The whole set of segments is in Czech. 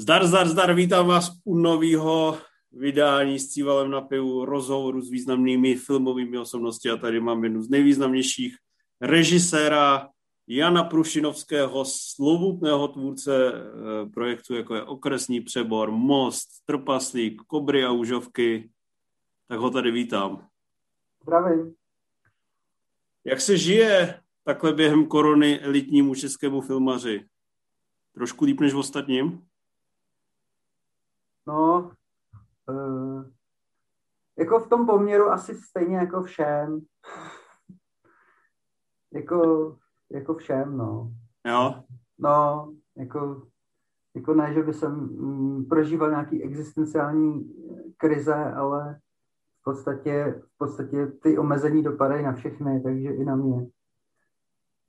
Zdar, zdar, zdar, vítám vás u nového vydání s Cívalem na pivu, rozhovoru s významnými filmovými osobnosti a tady mám jednu z nejvýznamnějších režiséra Jana Prušinovského, slovutného tvůrce eh, projektu, jako je Okresní přebor, Most, Trpaslík, Kobry a Užovky. Tak ho tady vítám. Zdravím. Jak se žije takhle během korony elitnímu českému filmaři? Trošku líp než v ostatním? No, uh, jako v tom poměru asi stejně jako všem. jako, jako všem, no. Jo? No, jako, jako ne, že by jsem mm, prožíval nějaký existenciální krize, ale v podstatě, v podstatě ty omezení dopadají na všechny, takže i na mě.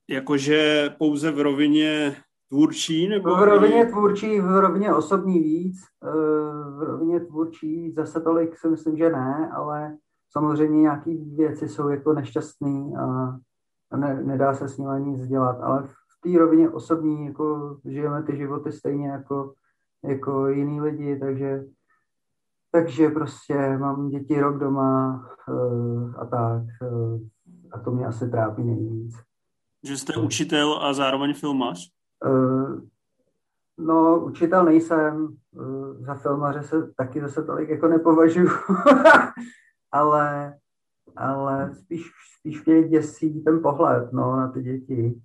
Jakože pouze v rovině tvůrčí? Nebo v rovině tvůrčí, v rovině osobní víc, eh, v rovině tvůrčí zase tolik si myslím, že ne, ale samozřejmě nějaké věci jsou jako nešťastný a, ne, nedá se s nimi nic dělat, ale v té rovině osobní jako žijeme ty životy stejně jako, jako jiný lidi, takže takže prostě mám děti rok doma uh, a tak. Uh, a to mě asi trápí nejvíc. Že jste učitel a zároveň filmař? Uh, no, učitel nejsem. Uh, za filmaře se taky zase tolik jako nepovažuji. ale, ale spíš, spíš mě děsí ten pohled no, na ty děti.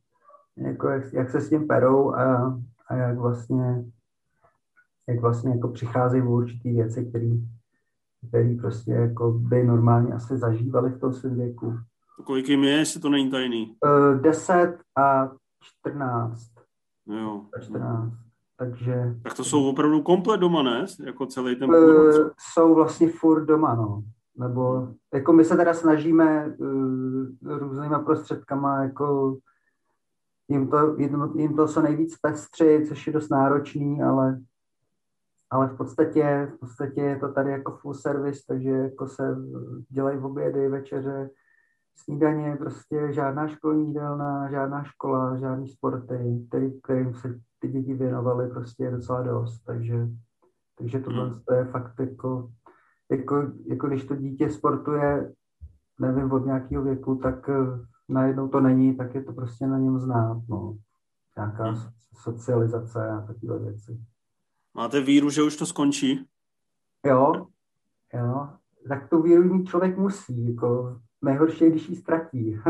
Jako jak, jak se s tím perou a, a jak vlastně jak vlastně jako přicházejí v určitý věci, který, který prostě jako by normálně asi zažívali v tom svém věku. Kolik jim je, jestli to není tajný? Uh, 10 a 14. Jo. A 14. Takže... Tak to jsou opravdu komplet doma, ne? Jako celý ten uh, Jsou vlastně furt doma, no. Nebo jako my se teda snažíme uh, různýma prostředkama jako jim to, jim, jim to co nejvíc pestřit, což je dost náročný, ale ale v podstatě, v podstatě je to tady jako full service, takže jako se dělají obědy, večeře, snídaně, prostě žádná školní jídelna, žádná škola, žádný sporty, který, kterým se ty děti věnovaly prostě je docela dost, takže, takže tohle hmm. to je fakt jako, jako, jako když to dítě sportuje, nevím, od nějakého věku, tak eh, najednou to není, tak je to prostě na něm znát, no. Nějaká hmm. socializace a takové věci. Máte víru, že už to skončí? Jo, jo. Tak tu víru člověk musí. Jako nejhorší je, když ji ztratí.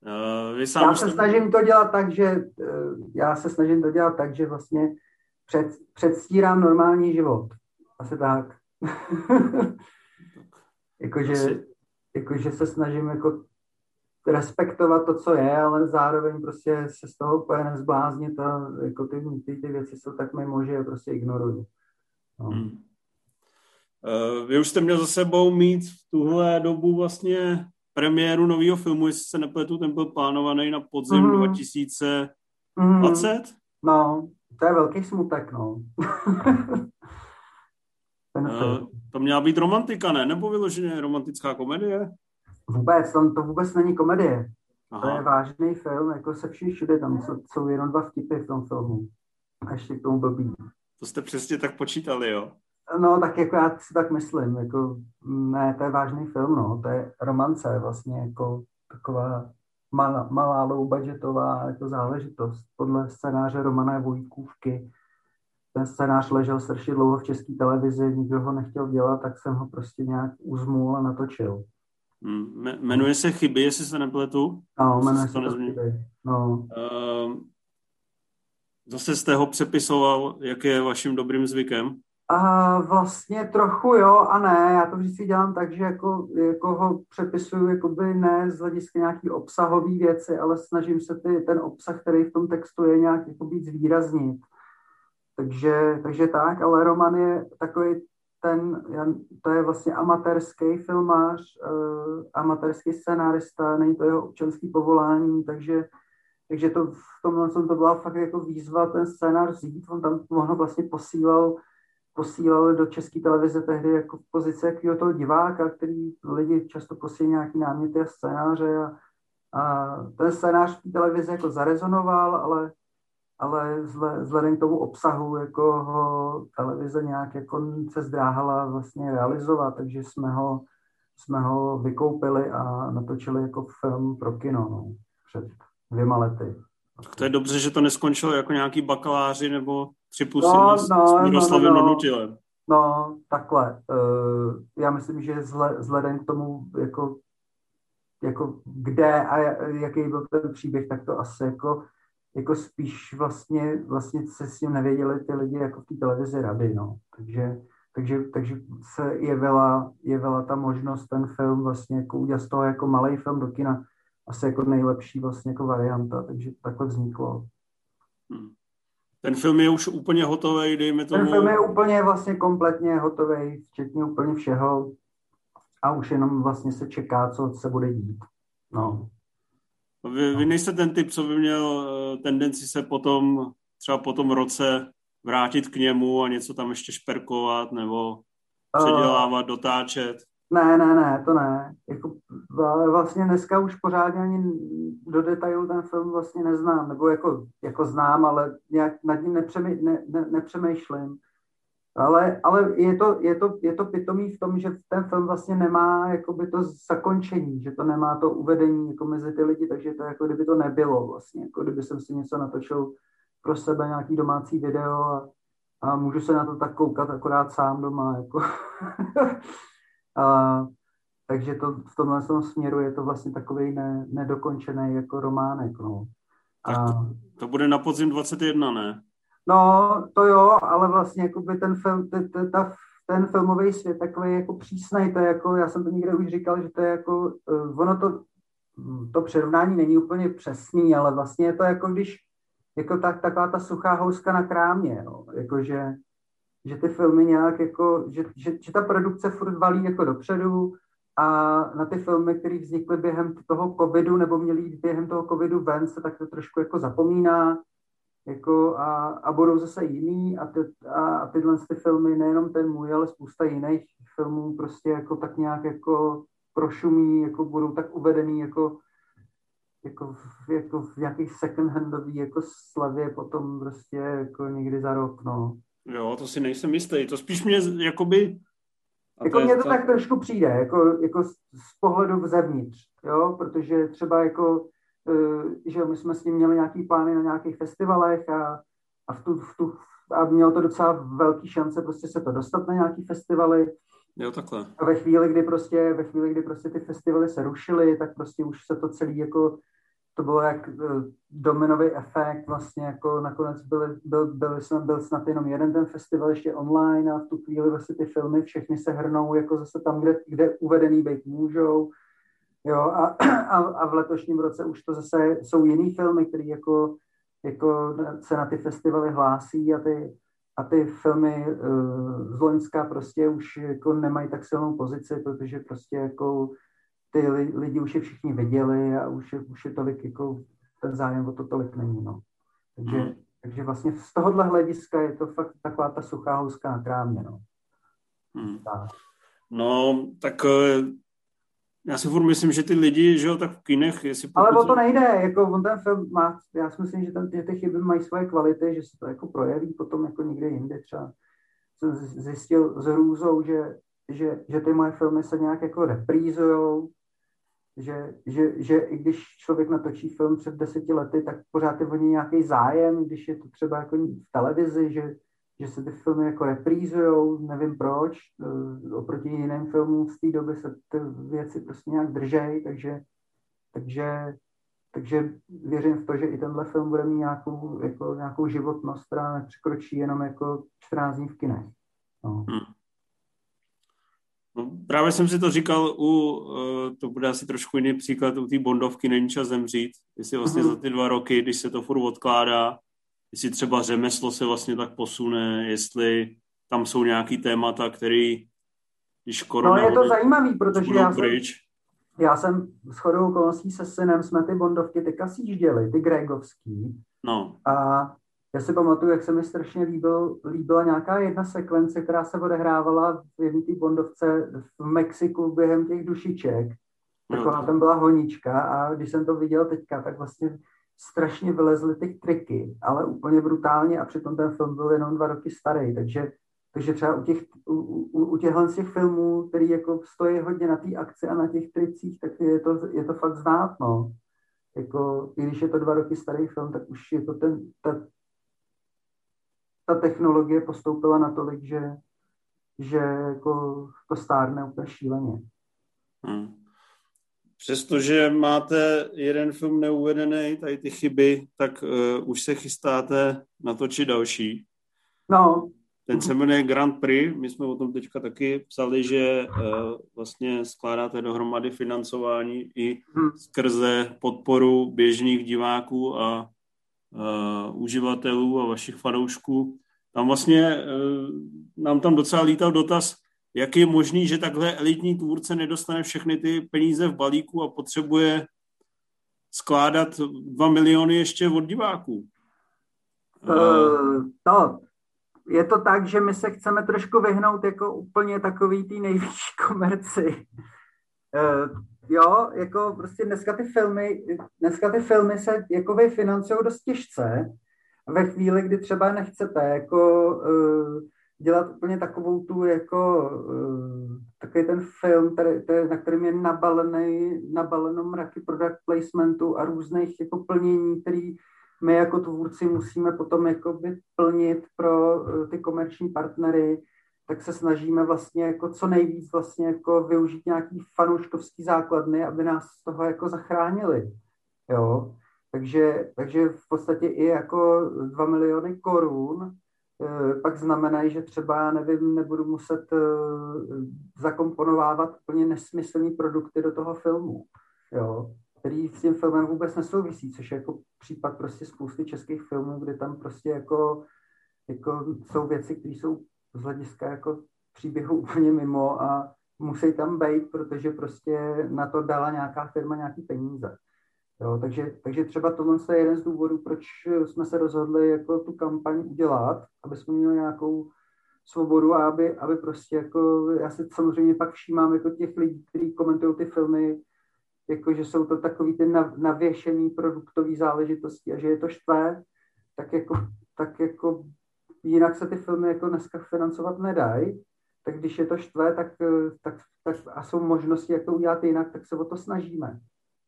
Uh, vy sám já se snažím to dělat tak, že uh, já se snažím to dělat tak, že vlastně před, předstírám normální život. Asi tak. jakože, jakože se snažím jako respektovat to, co je, ale zároveň prostě se z toho úplně nezbláznit a jako ty, ty, ty věci jsou tak mimo, že je prostě ignoruju. No. Hmm. Uh, vy už jste měl za sebou mít v tuhle dobu vlastně premiéru nového filmu, jestli se nepletu, ten byl plánovaný na podzim mm. 2020? Mm. No, to je velký smutek, no. uh, to měla být romantika, ne? Nebo vyloženě romantická komedie? Vůbec, tam to vůbec není komedie. Aha. To je vážný film, jako se všichni všude, tam jsou, jsou jenom dva vtipy v tom filmu. A ještě k tomu blbý. To jste přesně tak počítali, jo? No, tak jako já si tak myslím, jako ne, to je vážný film, no, to je romance vlastně, jako taková malá, malá low budgetová jako záležitost podle scénáře Romana Vojtkůvky. Ten scénář ležel strašně dlouho v české televizi, nikdo ho nechtěl dělat, tak jsem ho prostě nějak uzmul a natočil. Hmm, jmenuje se Chyby, jestli se nepletu? No, jmenuje se to Chyby. No. Uh, zase jste ho přepisoval, jak je vaším dobrým zvykem? A vlastně trochu jo a ne. Já to vždycky dělám tak, že jako, jako ho přepisuju jakoby ne z hlediska nějaký obsahový věci, ale snažím se ty, ten obsah, který v tom textu je, nějak jako být zvýraznit. Takže, takže tak, ale Roman je takový ten, to je vlastně amatérský filmář, uh, amatérský scenárista, není to jeho občanský povolání, takže, takže to v tomhle to byla fakt jako výzva ten scénář vzít, on tam on ho vlastně posílal, posílal do české televize tehdy jako v pozici jakého toho diváka, který lidi často posílají nějaký náměty a scénáře a, a ten scénář v televizi jako zarezonoval, ale ale vzhledem k tomu obsahu jako ho televize nějak jako se zdráhala vlastně realizovat, takže jsme ho, jsme ho vykoupili a natočili jako film pro kino no, před dvěma lety. Tak to je dobře, že to neskončilo jako nějaký bakaláři nebo tři pusy no, s, no, s Miroslavem no, no, no. no, takhle. Uh, já myslím, že vzhledem k tomu, jako, jako kde a jaký byl ten příběh, tak to asi jako jako spíš vlastně, vlastně se s tím nevěděli ty lidi jako v té televizi rady, no. Takže, takže, takže se jevila, jevila ta možnost ten film vlastně jako udělat z toho jako malý film do kina asi jako nejlepší vlastně jako varianta, takže takhle vzniklo. Hmm. Ten film je už úplně hotový, dejme tomu. Ten film je úplně vlastně kompletně hotový, včetně úplně všeho a už jenom vlastně se čeká, co se bude dít. No. Vy, vy nejste ten typ, co by měl eh, tendenci se potom, třeba po tom roce vrátit k němu a něco tam ještě šperkovat nebo předělávat, dotáčet? Ne, ne, ne, to ne. Jako, vlastně dneska už pořádně ani do detailu ten film vlastně neznám, nebo jako, jako znám, ale nějak nad ním nepřemý, ne, ne, nepřemýšlím. Ale, ale je, to, je, to, je to pitomý v tom, že ten film vlastně nemá jakoby to zakončení, že to nemá to uvedení jako mezi ty lidi, takže to jako kdyby to nebylo vlastně, jako kdyby jsem si něco natočil pro sebe, nějaký domácí video a, a můžu se na to tak koukat akorát sám doma, jako. a, takže to, v tomhle tom směru je to vlastně takový ne, nedokončený jako románek, no. A, to, to bude na podzim 21, ne? No, to jo, ale vlastně jakoby ten, film, t, t, ta, ten filmový svět takový jako přísnej, to je jako, já jsem to někde už říkal, že to je jako, uh, ono to, to přirovnání není úplně přesný, ale vlastně je to jako když, jako tak, taková ta suchá houska na krámě, jo, jako že, že ty filmy nějak jako, že, že, že ta produkce furt valí jako dopředu a na ty filmy, které vznikly během toho covidu nebo měly jít během toho covidu ven, se tak to trošku jako zapomíná, jako a, a budou zase jiný a, ty, a, a tyhle ty filmy, nejenom ten můj, ale spousta jiných filmů prostě jako tak nějak jako prošumí, jako budou tak uvedený jako jako v, jako v nějakých second-handový jako slavě potom prostě jako někdy za rok, no. Jo, to si nejsem jistý. To spíš mě jakoby... Jako mně to to tak trošku přijde, jako, jako z, z pohledu zevnitř, jo, protože třeba jako Eh, že my jsme s ním měli nějaký plány na nějakých festivalech a, a, v tu, v tu, a mělo to docela velký šance prostě se to dostat na nějaký festivaly. Jo, takhle. A ve chvíli, kdy prostě, ve chvíli, kdy prostě ty festivaly se rušily, tak prostě už se to celý jako, to bylo jak eh, dominový efekt, vlastně jako nakonec byly, byl, byl, byl, byl snad jenom jeden ten festival ještě online a v tu chvíli vlastně ty filmy všechny se hrnou jako zase tam, kde, kde uvedený být můžou Jo, a, a, a v letošním roce už to zase jsou jiný filmy, které jako, jako se na ty festivaly hlásí a ty, a ty filmy uh, z Loňska prostě už jako nemají tak silnou pozici, protože prostě jako ty lidi už je všichni viděli a už je, už je tolik jako ten zájem o to tolik není, no. Takže, hmm. takže vlastně z tohohle hlediska je to fakt taková ta suchá houska na krámě, no. Hmm. Tak. No, tak eh, já si furt myslím, že ty lidi, že jo, tak v kinech, jestli pokud... Ale o to nejde, jako on ten film má, já si myslím, že, ten, že ty chyby mají svoje kvality, že se to jako projeví potom jako někde jinde třeba. Jsem zjistil s hrůzou, že, že, že ty moje filmy se nějak jako reprízujou, že, že, že i když člověk natočí film před deseti lety, tak pořád je o nějaký zájem, když je to třeba jako v televizi, že že se ty filmy jako reprízujou, nevím proč, eh, oproti jiným filmům z té doby se ty věci prostě nějak držej, takže, takže, takže věřím v to, že i tenhle film bude mít nějakou, jako, nějakou životnost, která nepřekročí jenom jako 14 dní v kinech. No. Hmm. No, právě jsem si to říkal u, uh, to bude asi trošku jiný příklad, u té Bondovky Není čas zemřít, jestli vlastně uh-huh. za ty dva roky, když se to furt odkládá, jestli třeba řemeslo se vlastně tak posune, jestli tam jsou nějaký témata, které když korona... No je to zajímavý, protože já jsem, já jsem s chodou okolností se synem jsme ty bondovky teďka sjížděli, ty Gregovský. No. A já si pamatuju, jak se mi strašně líbil, líbila nějaká jedna sekvence, která se odehrávala v jedné té bondovce v Mexiku během těch dušiček. Taková tam byla honička a když jsem to viděl teďka, tak vlastně strašně vylezly ty triky, ale úplně brutálně a přitom ten film byl jenom dva roky starý, takže, takže třeba u těch, u, u, u těchhle těch filmů, který jako stojí hodně na té akci a na těch tricích, tak je to, je to fakt znát, no. Jako, i když je to dva roky starý film, tak už je to ten, ta, ta technologie postoupila natolik, že, že jako to stárne úplně šíleně. Hmm. Přestože máte jeden film neuvedený, tady ty chyby, tak uh, už se chystáte natočit další. No. Ten se jmenuje Grand Prix. My jsme o tom teďka taky psali, že uh, vlastně skládáte dohromady financování i hmm. skrze podporu běžných diváků a uh, uživatelů a vašich fanoušků. Tam vlastně uh, nám tam docela lítal dotaz, jak je možný, že takhle elitní tvůrce nedostane všechny ty peníze v balíku a potřebuje skládat dva miliony ještě od diváků? Uh, to, je to tak, že my se chceme trošku vyhnout jako úplně takový tý nejvyšší komerci. Jo, jako prostě dneska ty filmy, dneska ty filmy se jako financují dost těžce. Ve chvíli, kdy třeba nechcete jako uh, dělat úplně takovou tu jako uh, takový ten film, který, který, na kterým je nabalený, nabaleno mraky product placementu a různých jako plnění, který my jako tvůrci musíme potom jakoby plnit pro uh, ty komerční partnery, tak se snažíme vlastně jako co nejvíc vlastně jako využít nějaký fanouškovský základny, aby nás z toho jako zachránili. Jo? Takže, takže v podstatě i jako 2 miliony korun Eh, pak znamenají, že třeba, nevím, nebudu muset eh, zakomponovávat úplně nesmyslné produkty do toho filmu, jo, který s tím filmem vůbec nesouvisí, což je jako případ prostě spousty českých filmů, kde tam prostě jako, jako jsou věci, které jsou z hlediska jako příběhu úplně mimo a musí tam být, protože prostě na to dala nějaká firma nějaký peníze. Jo, takže, takže třeba tohle je jeden z důvodů, proč jsme se rozhodli jako tu kampaň udělat, aby jsme měli nějakou svobodu a aby, aby prostě jako, já si samozřejmě pak všímám jako těch lidí, kteří komentují ty filmy, jako že jsou to takový ty navěšený produktový záležitosti a že je to štvé, tak jako, tak jako jinak se ty filmy jako dneska financovat nedají, tak když je to štvé, tak, tak, tak a jsou možnosti, jak to udělat jinak, tak se o to snažíme.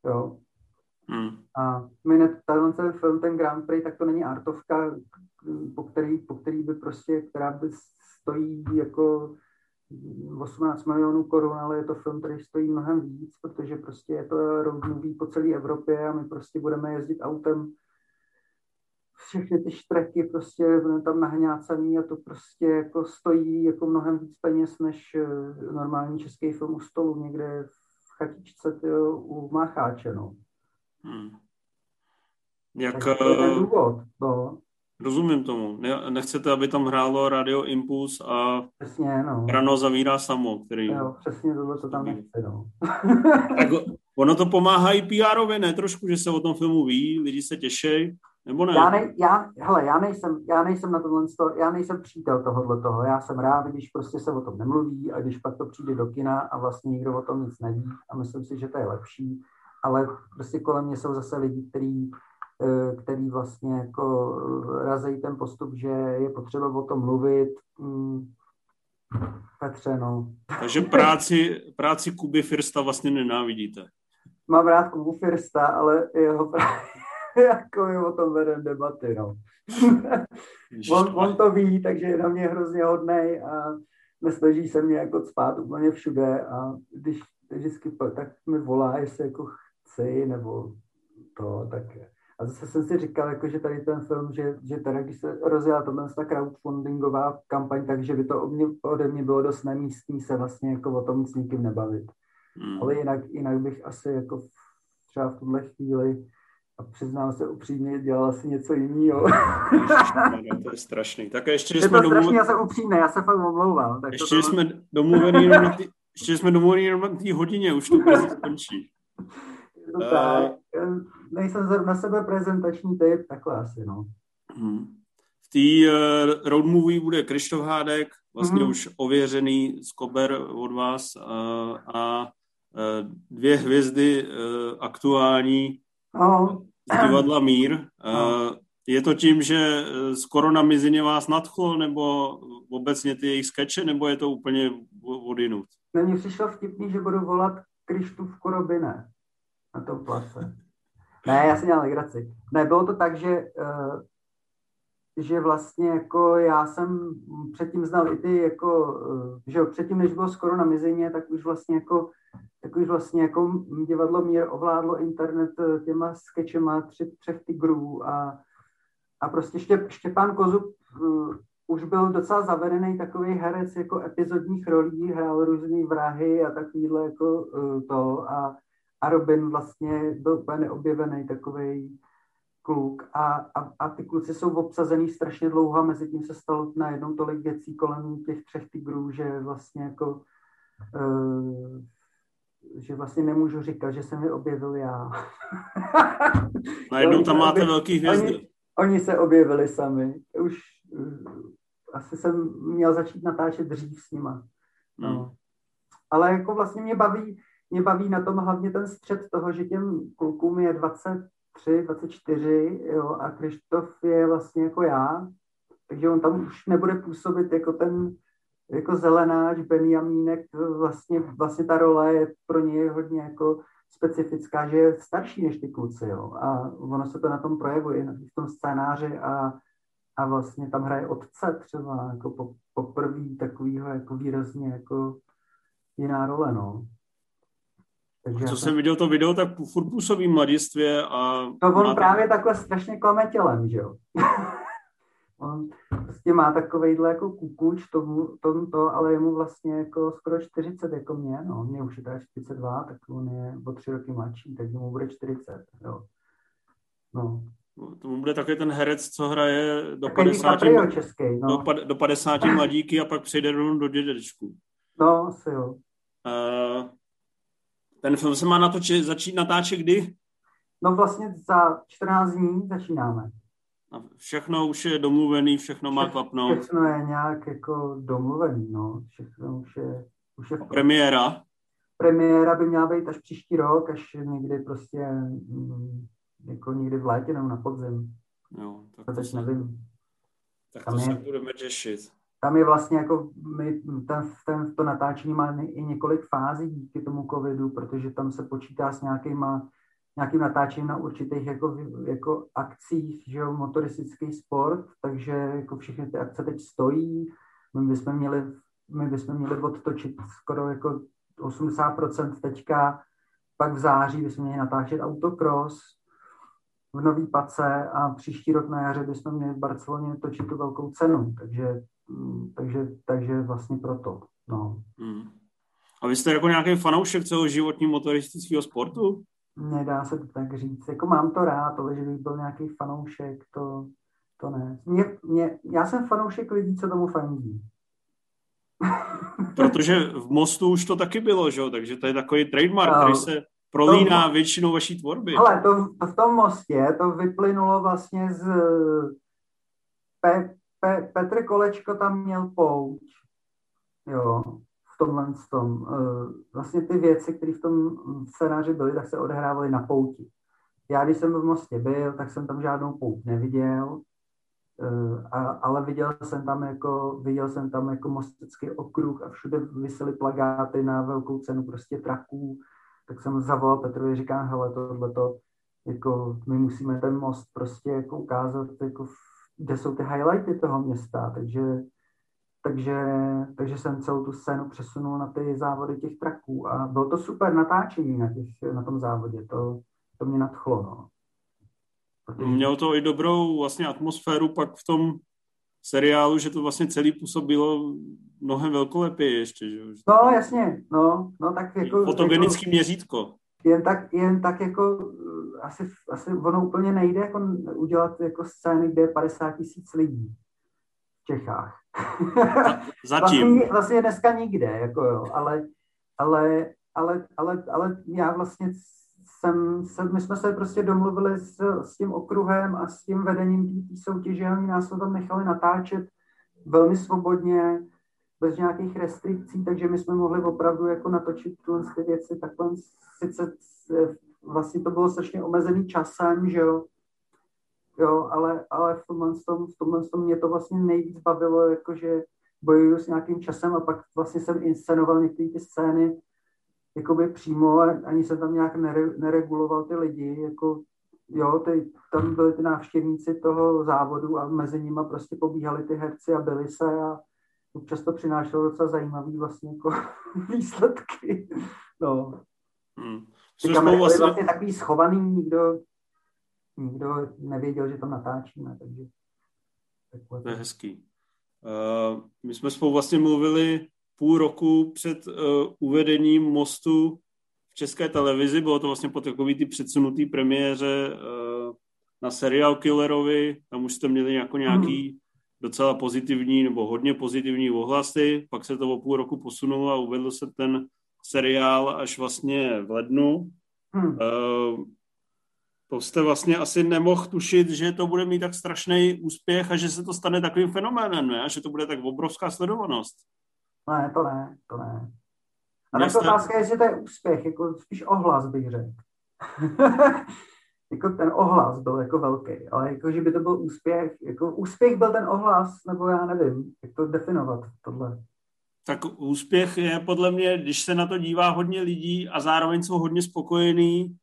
Jo. Hmm. A my ne, tenhle ten film, ten Grand Prix, tak to není artovka, po který, po který by prostě, která by stojí jako 18 milionů korun, ale je to film, který stojí mnohem víc, protože prostě je to road movie po celé Evropě a my prostě budeme jezdit autem všechny ty štreky prostě budeme tam nahňácaný a to prostě jako stojí jako mnohem víc peněz než eh, normální český film u stolu někde v chatičce tyjo, u Macháče, no. Hmm. Jak, to je ten důvod, no. Rozumím tomu. Ne, nechcete, aby tam hrálo Radio Impuls a přesně, no. Rano zavírá samo, který... Jo, přesně tohle to tam nechce, no. tak ono to pomáhá i pr ne trošku, že se o tom filmu ví, lidi se těší, nebo ne? Já, ne, já, hele, já nejsem, já nejsem na tohle, já nejsem přítel tohohle toho, já jsem rád, když prostě se o tom nemluví a když pak to přijde do kina a vlastně nikdo o tom nic neví a myslím si, že to je lepší, ale prostě kolem mě jsou zase lidi, kteří eh, který vlastně jako razejí ten postup, že je potřeba o tom mluvit. Hmm. Petře, no. Takže práci, práci Kuby Firsta vlastně nenávidíte. Mám rád Kubu Firsta, ale jeho práci, jako my o tom vedeme debaty, no. on, on, to ví, takže je na mě hrozně hodnej a nesnaží se mě jako spát úplně všude a když vždycky tak mi volá, jestli jako chci, nebo to, tak a zase jsem si říkal, jako, že tady ten film, že, že teda, když se rozjela tohle ta crowdfundingová kampaň, takže by to ode mě, ode mě bylo dost nemístný se vlastně jako o tom s nikým nebavit. Hmm. Ale jinak, jinak bych asi jako třeba v tuhle chvíli a přiznám se upřímně, dělal si něco jiného. to je strašný. Tak ještě je jsme to domluven... strašný, já jsem upřímný, já se fakt omlouvám. Tak ještě to jsme domluveni jenom na tý, ještě jsme domluveni jenom na té hodině, už to končí. to uh, tak. Nejsem na sebe prezentační typ, takhle asi, no. Hmm. V té uh, road movie bude Krištof Hádek, vlastně mm. už ověřený skober od vás uh, a uh, dvě hvězdy uh, aktuální. No. z divadla Mír. No. Je to tím, že z Korona Mizině vás nadchlo, nebo obecně ty jejich skeče, nebo je to úplně odinut? Mně přišlo vtipný, že budu volat Krištův Korobine na tom place. Ne, já si dělám legraci. Ne, bylo to tak, že, uh, že vlastně jako já jsem předtím znal i ty jako, že předtím, než bylo skoro na mizině, tak už vlastně jako tak už vlastně jako divadlo Mír ovládlo internet eh, těma sketchema tři, třech tigrů a, a prostě Štěp, Štěpán Kozub uh, už byl docela zavedený takový herec jako epizodních rolí, hrál různý vrahy a takovýhle jako uh, to a a Robin vlastně byl úplně neobjevený takový kluk a, a, a ty kluci jsou obsazený strašně dlouho a mezi tím se stalo najednou tolik věcí kolem těch třech tigrů, že vlastně jako uh, že vlastně nemůžu říkat, že jsem je objevil já. Najednou tam máte velký hvězdy. Oni, oni se objevili sami. Už uh, asi jsem měl začít natáčet dřív s nima. No. Hmm. Ale jako vlastně mě baví, mě baví na tom hlavně ten střed toho, že těm klukům je 23, 24 jo, a Krištof je vlastně jako já, takže on tam už nebude působit jako ten jako zelenáč, Benjamínek, vlastně, vlastně ta role je pro něj hodně jako specifická, že je starší než ty kluci, jo. A ono se to na tom projevuje, v tom scénáři a, a vlastně tam hraje otce třeba, jako po, poprvé takovýho jako výrazně jako jiná role, no. Takže Co jsem viděl to video, tak furt působí mladistvě a... To on právě takhle strašně klame tělem, že jo? on prostě má takovejhle jako kukuč tomu, tomu to, ale je mu vlastně jako skoro 40 jako mě, no, mě už je teda 42, tak on je o tři roky mladší, tak mu bude 40, jo. No. To bude taky ten herec, co hraje do Takový 50, český, no. do, do 50 mladíky a pak přejde do dědečku. No, asi jo. Uh, ten film se má natočit, začít natáčet kdy? No vlastně za 14 dní začínáme. A všechno už je domluvený, všechno má klapnout. Všechno je nějak jako domluvený, no. Všechno už je... Už je A premiéra? Premiéra by měla být až příští rok, až někdy prostě mm, jako někdy v létě nebo na podzim. Jo, tak to, to teď se, nevím. Tak to Tam se je, budeme těšit tam je vlastně jako my, ten, ten, to natáčení má i několik fází díky tomu covidu, protože tam se počítá s nějakýma, nějakým natáčením na určitých jako, jako akcích, že jo, motoristický sport, takže jako všechny ty akce teď stojí. My bychom měli, my bychom měli odtočit skoro jako 80% teďka, pak v září bychom měli natáčet autocross, v Nový Pace a příští rok na jaře bychom měli v Barceloně točit tu velkou cenu, takže Mm, takže, takže vlastně proto. No. Hmm. A vy jste jako nějaký fanoušek celoživotní motoristického sportu? Nedá se to tak říct. Jako mám to rád, ale že bych byl nějaký fanoušek, to, to ne. Mě, mě, já jsem fanoušek lidí, co tomu fandí. Protože v Mostu už to taky bylo, že? takže to je takový trademark, no, který se prolíná to, většinou vaší tvorby. Ale to, to v tom Mostě to vyplynulo vlastně z Pe, Pe, Petr Kolečko tam měl pouť, jo, v tomhle tom. Eh, vlastně ty věci, které v tom scénáři byly, tak se odehrávaly na pouti. Já, když jsem v Mostě byl, tak jsem tam žádnou pouť neviděl, eh, a, ale viděl jsem tam jako, viděl jsem tam jako mostecký okruh a všude vysely plagáty na velkou cenu prostě traků, tak jsem zavolal Petrovi, říkám, hele, tohleto, jako my musíme ten most prostě jako ukázat jako kde jsou ty highlighty toho města, takže, takže, takže jsem celou tu scénu přesunul na ty závody těch traků a bylo to super natáčení na, těch, na tom závodě, to, to mě nadchlo, no. Protože... Mělo to i dobrou vlastně atmosféru pak v tom seriálu, že to vlastně celý působilo mnohem velkolepě ještě, že? No, jasně, no, no tak jako... Fotogenický jako, měřítko. Jen tak, jen tak jako asi, asi ono úplně nejde jako udělat jako scény, kde je 50 tisíc lidí v Čechách. Zatím. vlastně, vlastně dneska nikde, jako jo, ale, ale, ale, ale, ale já vlastně jsem, jsem, my jsme se prostě domluvili s, s tím okruhem a s tím vedením té soutěže, oni nás to tam nechali natáčet velmi svobodně, bez nějakých restrikcí, takže my jsme mohli opravdu jako natočit ty věci takhle sice vlastně to bylo strašně omezený časem, že jo, jo, ale, ale v tomhle, tom, v tomhle tom mě to vlastně nejvíc bavilo, jakože bojuju s nějakým časem a pak vlastně jsem inscenoval některé ty scény jakoby přímo a ani jsem tam nějak nere, nereguloval ty lidi, jako jo, ty, tam byli ty návštěvníci toho závodu a mezi nimi prostě pobíhali ty herci a byli se a občas to přinášelo docela zajímavý vlastně jako výsledky. No. Hmm. Ty kamery vlastně... vlastně takový schovaný, nikdo, nikdo nevěděl, že tam natáčíme, takže to je hezký. Uh, my jsme spolu vlastně mluvili půl roku před uh, uvedením mostu v české televizi, bylo to vlastně po takový ty předsunutý premiéře uh, na serial Killerovi, tam už jste měli jako nějaký mm. docela pozitivní nebo hodně pozitivní ohlasy, pak se to o půl roku posunulo a uvedl se ten seriál až vlastně v lednu. Mm. Uh, to jste vlastně asi nemohl tušit, že to bude mít tak strašný úspěch a že se to stane takovým fenoménem, ne? A že to bude tak obrovská sledovanost. Ne, to ne, to ne. A tak otázka je, jestli to je úspěch, jako spíš ohlas bych řekl. jako ten ohlas byl jako velký, ale jako, že by to byl úspěch, jako úspěch byl ten ohlas, nebo já nevím, jak to definovat, tohle. Tak úspěch je podle mě, když se na to dívá hodně lidí a zároveň jsou hodně spokojení,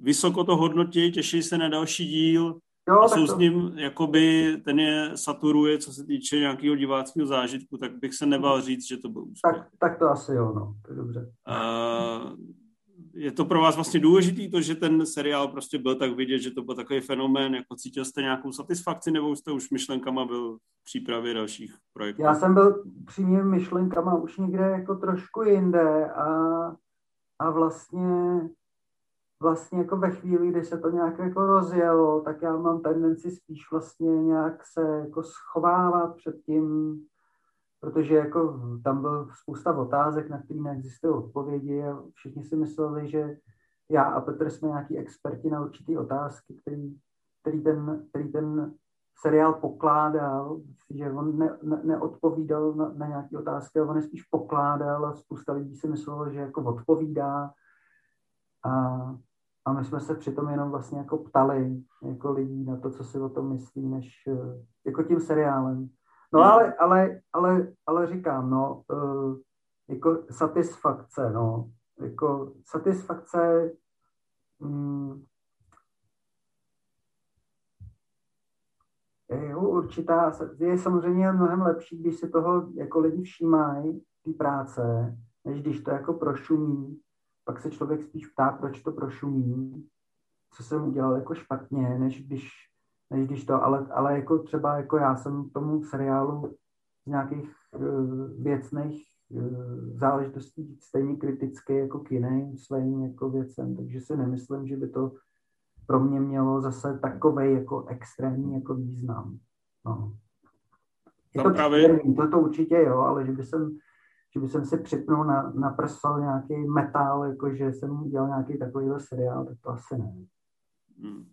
vysoko to hodnotí, těší se na další díl jo, a jsou to... s ním, jakoby ten je saturuje, co se týče nějakého diváckého zážitku, tak bych se nebal říct, že to byl úspěch. Tak, tak to asi jo, no, to je dobře. Uh, je to pro vás vlastně důležitý to, že ten seriál prostě byl tak vidět, že to byl takový fenomén, jako cítil jste nějakou satisfakci, nebo jste už myšlenkama byl v přípravě dalších projektů? Já jsem byl přímě myšlenkama už někde jako trošku jinde a, a vlastně vlastně jako ve chvíli, kdy se to nějak jako rozjelo, tak já mám tendenci spíš vlastně nějak se jako schovávat před tím, protože jako tam byl spousta otázek, na které neexistují odpovědi a všichni si mysleli, že já a Petr jsme nějaký experti na určité otázky, který, který, ten, který ten seriál pokládal, že on ne, ne, neodpovídal na, na nějaké otázky, ale on je spíš pokládal a spousta lidí si myslelo, že jako odpovídá. A a my jsme se přitom jenom vlastně jako ptali jako lidí na to, co si o tom myslí, než eh, jako tím seriálem. No hmm. ale, ale, ale, ale říkám, no, uh, jako satisfakce, no, jako satisfakce um, je určitá, je samozřejmě mnohem lepší, když se toho jako lidi všímají, ty práce, než když to jako prošumí pak se člověk spíš ptá, proč to prošumí, co jsem udělal jako špatně, než když, než když to, ale, ale jako třeba jako já jsem tomu seriálu z nějakých uh, věcných uh, záležitostí stejně kritický jako k jiným svým jako věcem, takže si nemyslím, že by to pro mě mělo zase takový jako extrémní jako význam. No. Je to, právě... to, to určitě jo, ale že by jsem že by jsem si připnul na, na prso nějaký metal, jako že jsem udělal nějaký takovýhle seriál, tak to asi ne. Hmm.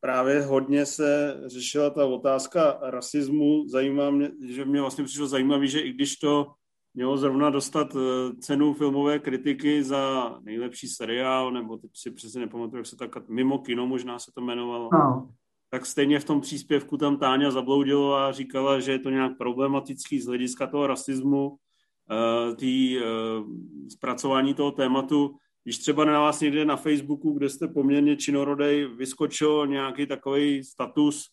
Právě hodně se řešila ta otázka rasismu. Zajímá mě, že mě vlastně přišlo zajímavé, že i když to mělo zrovna dostat eh, cenu filmové kritiky za nejlepší seriál, nebo teď si přesně nepamatuju, jak se tak mimo kino možná se to jmenovalo, no. tak stejně v tom příspěvku tam Táňa zabloudila a říkala, že je to nějak problematický z hlediska toho rasismu, tý, eh, zpracování toho tématu. Když třeba na vás někde na Facebooku, kde jste poměrně činorodej, vyskočil nějaký takový status,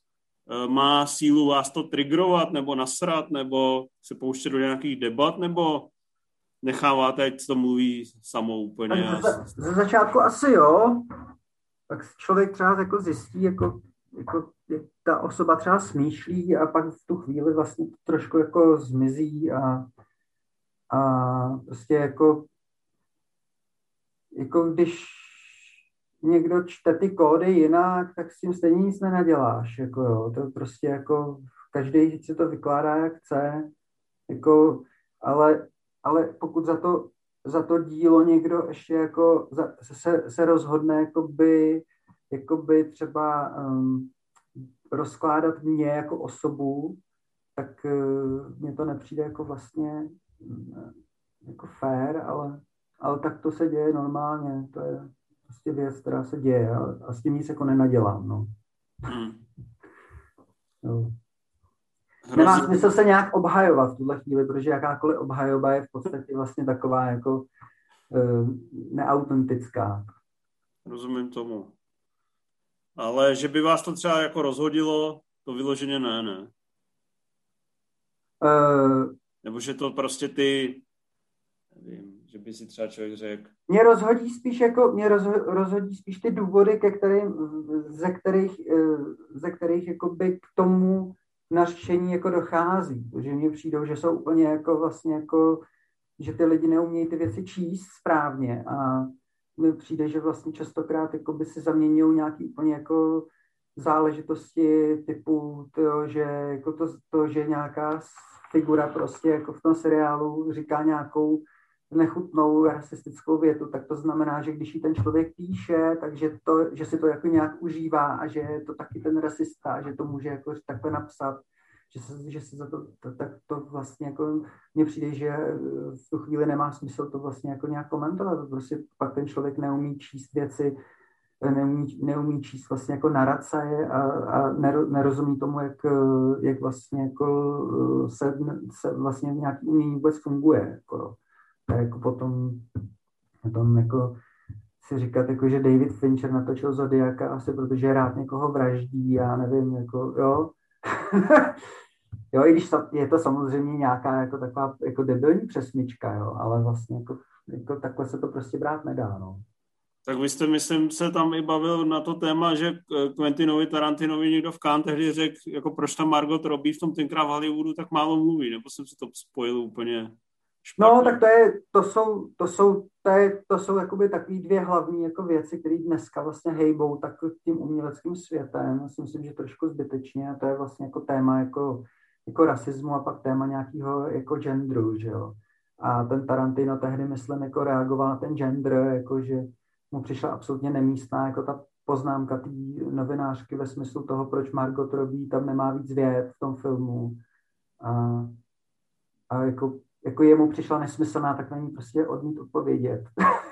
eh, má sílu vás to triggerovat nebo nasrat, nebo se pouštět do nějakých debat, nebo necháváte, ať to mluví samo úplně? Ze, ze začátku asi jo, tak člověk třeba jako zjistí, jako, jako jak ta osoba třeba smýšlí a pak v tu chvíli vlastně trošku jako zmizí a a prostě jako, jako když někdo čte ty kódy jinak, tak s tím stejně nic nenaděláš. Jako jo. To prostě jako každý si to vykládá, jak chce. Jako, ale, ale pokud za to, za to dílo někdo ještě jako za, se, se rozhodne jakoby, jakoby třeba um, rozkládat mě jako osobu, tak uh, mně to nepřijde jako vlastně jako fair, ale, ale tak to se děje normálně. To je, prostě věc, která se děje a, a s tím nic jako nenadělám, no. Hmm. no. Nemá smysl se nějak obhajovat v tuhle chvíli, protože jakákoliv obhajoba je v podstatě vlastně taková jako uh, neautentická. Rozumím tomu. Ale že by vás to třeba jako rozhodilo, to vyloženě ne, ne? Uh, Nebo že to prostě ty, nevím, že by si třeba člověk řekl. Mě rozhodí spíš jako, mě rozho, rozhodí spíš ty důvody, ke kterým, ze kterých, eh, ze kterých jako by k tomu nařčení jako dochází. Že mně přijdou, že jsou úplně jako vlastně jako, že ty lidi neumějí ty věci číst správně a mi přijde, že vlastně častokrát jako by si zaměňují nějaký úplně jako záležitosti typu, to, že jako to, to, že nějaká figura prostě jako v tom seriálu říká nějakou nechutnou rasistickou větu, tak to znamená, že když ji ten člověk píše, takže to, že si to jako nějak užívá a že je to taky ten rasista, že to může jako takhle napsat, že se, že se za to, to, tak to vlastně jako mně přijde, že v tu chvíli nemá smysl to vlastně jako nějak komentovat, prostě pak ten člověk neumí číst věci, neumí, neumí číst vlastně jako narace a, a nerozumí tomu, jak, jak vlastně jako se, se vlastně nějaký umění vůbec funguje. Jako a jako potom, potom jako si říkat, jako, že David Fincher natočil Zodiaka asi protože rád někoho vraždí, já nevím, jako, jo. jo, i když je to samozřejmě nějaká jako taková jako debilní přesmička, jo, ale vlastně jako, jako takhle se to prostě brát nedá, no. Tak vy jste, myslím, se tam i bavil na to téma, že Quentinovi Tarantinovi někdo v Cannes tehdy řekl, jako proč tam Margot Robbie v tom tenkrát v Hollywoodu tak málo mluví, nebo jsem si to spojil úplně Špatně. No, tak to, je, to jsou, to jsou, to je, to jsou jakoby takový dvě hlavní jako věci, které dneska vlastně hejbou tak tím uměleckým světem. Já si myslím, že trošku zbytečně a to je vlastně jako téma jako, jako rasismu a pak téma nějakého jako genderu, že jo. A ten Tarantino tehdy, myslím, jako reagoval na ten gender, jako že mu přišla absolutně nemístná jako ta poznámka té novinářky ve smyslu toho, proč Margot Robbie tam nemá víc věd v tom filmu. A, a jako jako jemu přišla nesmyslná, tak na ní prostě odmít odpovědět.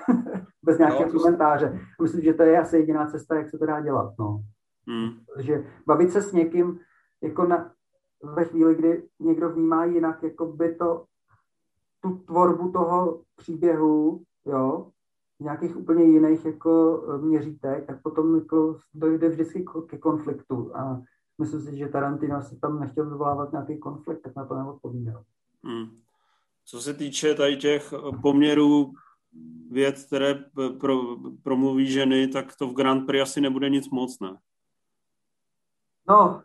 Bez nějakého no, komentáře. Myslím, že to je asi jediná cesta, jak se to dá dělat. No. Hmm. Že bavit se s někým jako na, ve chvíli, kdy někdo vnímá jinak jako by to tu tvorbu toho příběhu, jo, nějakých úplně jiných jako e, měřítek, tak potom jako dojde vždycky ke konfliktu. A myslím si, že Tarantino se tam nechtěl vyvolávat nějaký konflikt, tak na to neodpovídal. Hmm. Co se týče tady těch poměrů věd, které pro, promluví ženy, tak to v Grand Prix asi nebude nic moc, ne? No,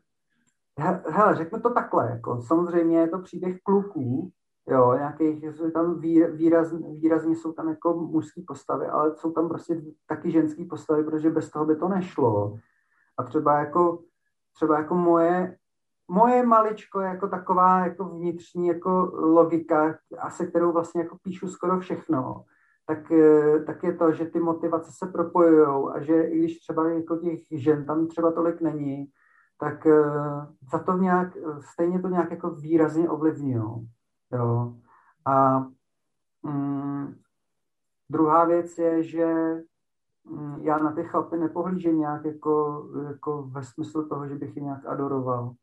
hele, řeknu to takhle, jako samozřejmě je to příběh kluků, jo, nějakých, jsou tam výraz, výrazně jsou tam jako mužské postavy, ale jsou tam prostě taky ženské postavy, protože bez toho by to nešlo. A třeba jako, třeba jako moje moje maličko jako taková jako vnitřní jako logika, a se kterou vlastně jako píšu skoro všechno, tak, eh, tak je to, že ty motivace se propojují a že i když třeba jako těch žen tam třeba tolik není, tak eh, za to nějak, stejně to nějak jako výrazně ovlivňují. Jo. A mm, druhá věc je, že mm, já na ty chlapy nepohlížím nějak jako, jako ve smyslu toho, že bych je nějak adoroval.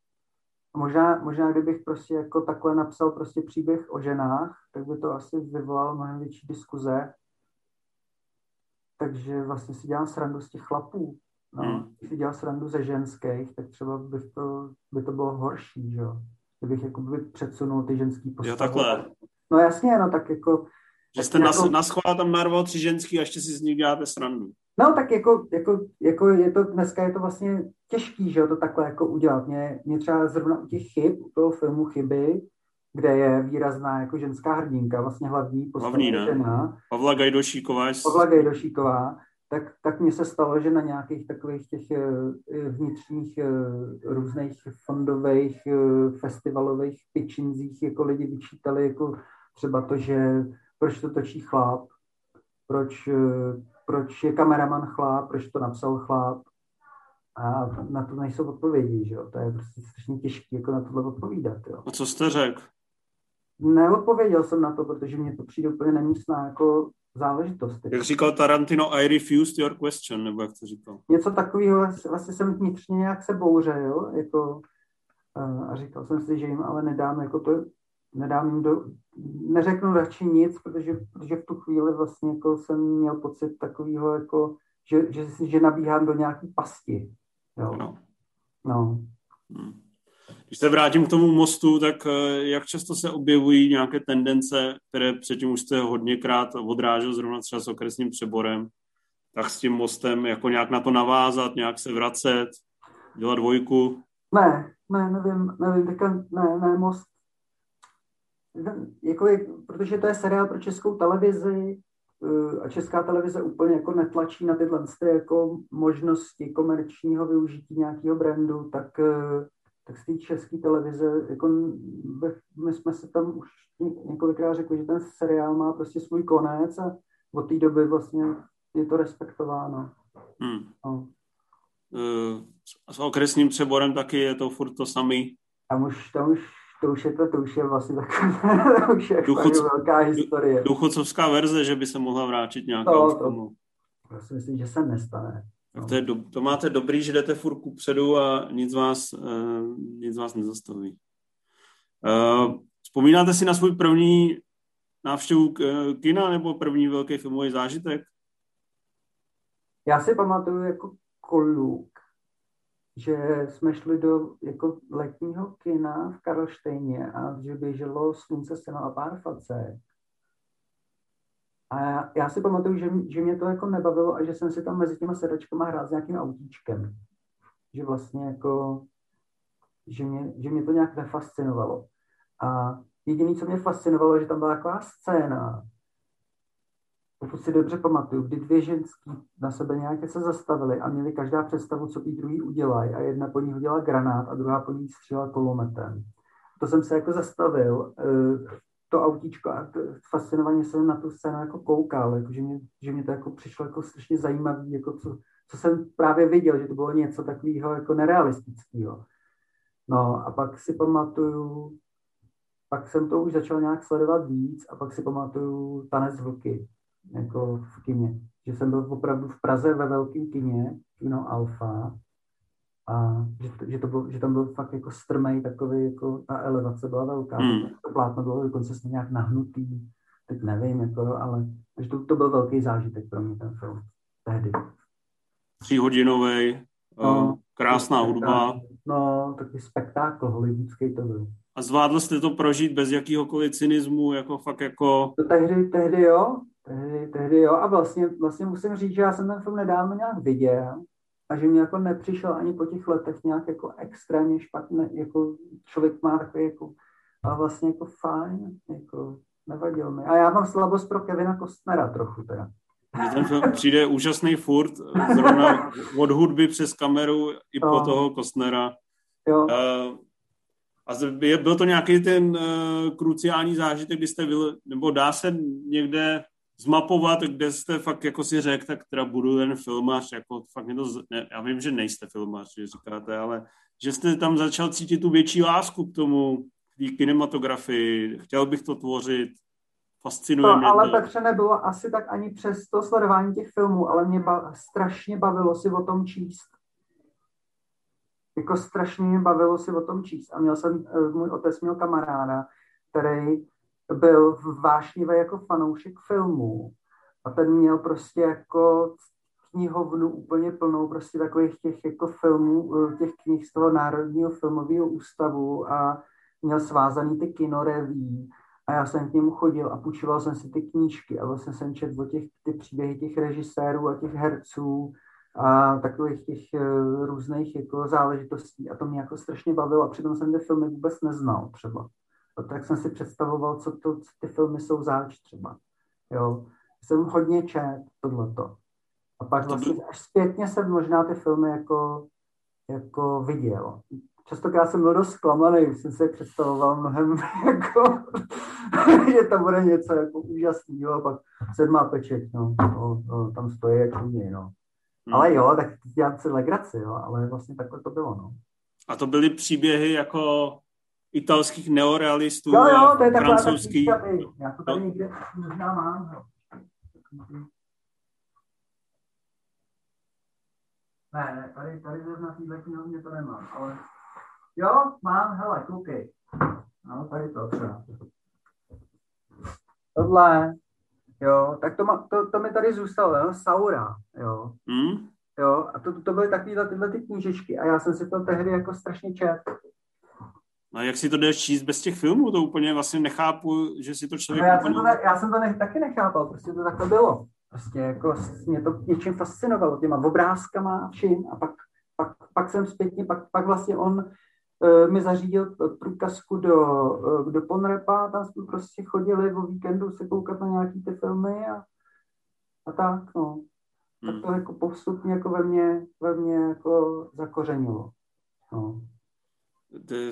Možná, možná kdybych prostě jako takhle napsal prostě příběh o ženách, tak by to asi vyvolalo mnohem větší diskuze. Takže vlastně si dělám srandu z těch chlapů. No, hmm. Když si dělal srandu ze ženských, tak třeba by to, by to bylo horší, že jo. Kdybych jako by předsunul ty ženský postavy. Jo, takhle. No jasně, no tak jako... Že jste jako... na, na tam narval tři ženský a ještě si z nich děláte srandu. No tak jako, jako, jako je to, dneska je to vlastně těžký, že jo, to takhle jako udělat. Mě, mě třeba zrovna u těch chyb, u toho filmu Chyby, kde je výrazná jako ženská hrdinka, vlastně hlavní postavení žena. Pavla Gajdošíková. Pavla Gajdošíková, tak, tak mně se stalo, že na nějakých takových těch eh, vnitřních eh, různých fondových, eh, festivalových pitchinzích jako lidi vyčítali jako třeba to, že proč to točí chlap, proč proč je kameraman chlap, proč to napsal chlap. A na to nejsou odpovědi, že jo. To je prostě strašně těžké jako na tohle odpovídat, jo. A co jste řekl? Neodpověděl jsem na to, protože mě to přijde úplně nemístná jako záležitosti. Jak říkal Tarantino, I refused your question, nebo jak to říkal? Něco takového, vlastně jsem vnitřně nějak se bouřil, jako, a říkal jsem si, že jim ale nedám, jako to, nedám jim do, neřeknu radši nic, protože, protože v tu chvíli vlastně jako jsem měl pocit takového, jako, že, že, že nabíhám do nějaký pasti. Jo. No. no. Hmm. Když se vrátím k tomu mostu, tak eh, jak často se objevují nějaké tendence, které předtím už jste hodněkrát odrážel zrovna třeba s okresním přeborem, tak s tím mostem jako nějak na to navázat, nějak se vracet, dělat dvojku? Ne, ne, nevím, nevím, teďka ne, ne, most. Jako je, protože to je seriál pro českou televizi eh, a česká televize úplně jako netlačí na tyhle jako možnosti komerčního využití nějakého brandu, tak eh, tak z té české televize, jako my jsme se tam už několikrát řekli, že ten seriál má prostě svůj konec a od té doby vlastně je to respektováno. Hmm. No. Uh, s okresním přeborem taky je to furt to samý. Tam už, tam už, to už je to, to už je vlastně taková, to už je Duchoc, velká historie. Duchocovská verze, že by se mohla vrátit nějaká no, to, Já si myslím, že se nestane. Tak to, je do, to máte dobrý, že jdete furt předu a nic vás, uh, nic vás nezastaví. Uh, vzpomínáte si na svůj první návštěvu kina nebo první velký filmový zážitek? Já si pamatuju jako kluk, že jsme šli do jako letního kina v Karlštejně a že běželo Slunce, seno a pár facek. A já, já si pamatuju, že, že mě to jako nebavilo a že jsem si tam mezi těma sedačkama hrál s nějakým autíčkem. Že vlastně jako, že mě, že mě to nějak nefascinovalo. A jediné, co mě fascinovalo, že tam byla taková scéna, pokud si dobře pamatuju, kdy dvě ženský na sebe nějaké se zastavily a měli každá představu, co by druhý udělají a jedna po ní hodila granát a druhá po ní střílela kolometem. To jsem se jako zastavil eh, to autíčko a to, fascinovaně jsem na tu scénu jako koukal, jako, že, mě, že mě to jako přišlo jako strašně zajímavé, jako co, co jsem právě viděl, že to bylo něco takového jako nerealistického. No a pak si pamatuju, pak jsem to už začal nějak sledovat víc a pak si pamatuju Tanec vlky, jako v kině. Že jsem byl opravdu v Praze ve velkém kině, kino Alfa, a že, to, že, to bylo, že tam byl fakt jako strmej takový, jako ta elevace byla velká, hmm. to plátno bylo dokonce nějak nahnutý, teď nevím, jako, ale že to, to byl velký zážitek pro mě ten film tehdy. Tříhodinový, no, krásná hudba. No, takový spektákl hollywoodský to byl. A zvládl jste to prožít bez jakýhokoliv cynismu, jako fakt jako... To tehdy, tehdy jo, tehdy, tehdy jo. A vlastně, vlastně musím říct, že já jsem ten film nedávno nějak viděl a že mě jako nepřišel ani po těch letech nějak jako extrémně špatně, jako člověk má takový jako, a vlastně jako fajn, jako nevadil mi. A já mám slabost pro Kevina Kostnera trochu teda. Ten film přijde úžasný furt, zrovna od hudby přes kameru i no. po toho Kostnera. Jo. Uh, a byl to nějaký ten uh, kruciální zážitek, kdy jste byl, nebo dá se někde zmapovat, kde jste fakt jako si řekl, tak teda budu ten filmář, jako fakt mě to, ne, já vím, že nejste filmář, že říkáte, ale že jste tam začal cítit tu větší lásku k tomu, k té kinematografii, chtěl bych to tvořit, fascinuje no, mě ale to. Petře nebylo asi tak ani přes to sledování těch filmů, ale mě ba- strašně bavilo si o tom číst. Jako strašně mě bavilo si o tom číst. A měl jsem, eh, můj otec měl kamaráda, který byl vášnivý jako fanoušek filmů. A ten měl prostě jako knihovnu úplně plnou prostě takových těch jako filmů, eh, těch knih z toho Národního filmového ústavu a měl svázaný ty kinoreví a já jsem k němu chodil a půjčoval jsem si ty knížky a vlastně jsem četl o těch, ty příběhy těch režisérů a těch herců a takových těch uh, různých jako záležitostí. A to mě jako strašně bavilo a přitom jsem ty filmy vůbec neznal třeba tak jsem si představoval, co, to, co ty filmy jsou záč třeba. Jo. Jsem hodně čet tohleto. A pak vlastně až zpětně jsem možná ty filmy jako, jako viděl. Častokrát jsem byl dost zklamaný, jsem si představoval mnohem jako, že to bude něco jako úžasného a pak sedmá pečeť, no, no, no tam stojí jako mě, no. Hmm. Ale jo, tak dělám si legraci, jo, ale vlastně takhle to bylo, no. A to byly příběhy jako italských neorealistů jo, jo, to je francouzský. Já to tady někde možná mám. Ne, ne, tady, tady zrovna na téhle knihovně to nemám, ale jo, mám, hele, koukej. No, tady to třeba. Tohle, jo, tak to, ma, to, to mi tady zůstalo, jo, Saura, jo. Hmm? Jo, a to, to byly takovýhle tyhle ty knížečky a já jsem si to tehdy jako strašně čet. A jak si to jdeš číst bez těch filmů? To úplně vlastně nechápu, že si to člověk... No já, jsem to, já jsem to ne, taky nechápal, prostě to takhle bylo. Prostě jako mě to něčím fascinovalo, těma obrázkama vším a pak, pak, pak jsem zpětně, pak, pak vlastně on uh, mi zařídil průkazku do, uh, do Ponrepa, tam jsme prostě chodili o víkendu se koukat na nějaký ty filmy a, a tak, no. Tak to hmm. jako postupně jako ve mně, ve mně jako zakořenilo. No.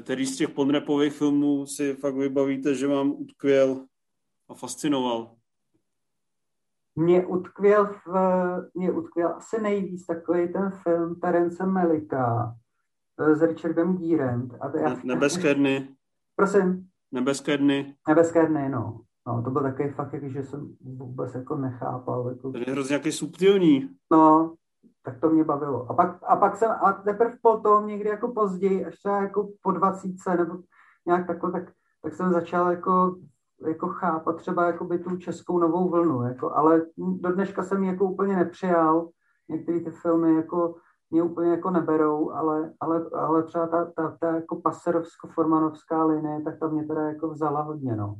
Který z těch Ponrepových filmů si fakt vybavíte, že vám utkvěl a fascinoval? Mě utkvěl, v, mě utkvěl asi nejvíc takový ten film Terence Melika eh, s Richardem Gírem. A já, Nebeské dny. Prosím? Nebeské dny. Nebeské dny, no. No, to byl takový fakt, že jsem vůbec jako nechápal. Jako... To je hrozně nějaký subtilní. No, tak to mě bavilo. A pak, a pak jsem, a teprve potom někdy jako později, až třeba jako po dvacítce nebo nějak takhle, tak, tak jsem začal jako jako chápat třeba jako by tu českou novou vlnu, jako, ale do dneška jsem ji jako úplně nepřijal. Některé ty filmy jako mě úplně jako neberou, ale, ale, ale třeba ta, ta, ta jako paserovsko-formanovská linie, tak ta mě teda jako vzala hodně, no.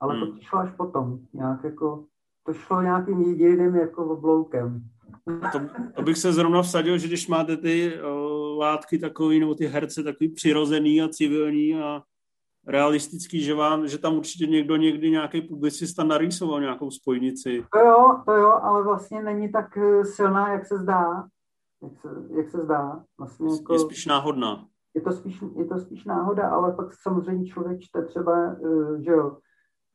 Ale hmm. to šlo až potom, nějak jako, to šlo nějakým jediným jako obloukem. To, to bych se zrovna vsadil, že když máte ty uh, látky takový, nebo ty herce takový přirozený a civilní a realistický, že, vám, že tam určitě někdo někdy nějaký publicista narýsoval nějakou spojnici. To jo, to jo, ale vlastně není tak eh, silná, jak se zdá. Jak se, jak se zdá. Vlastně jako, je spíš náhodná. Je to spíš, je to spíš náhoda, ale pak samozřejmě člověk čte třeba, eh, že jo,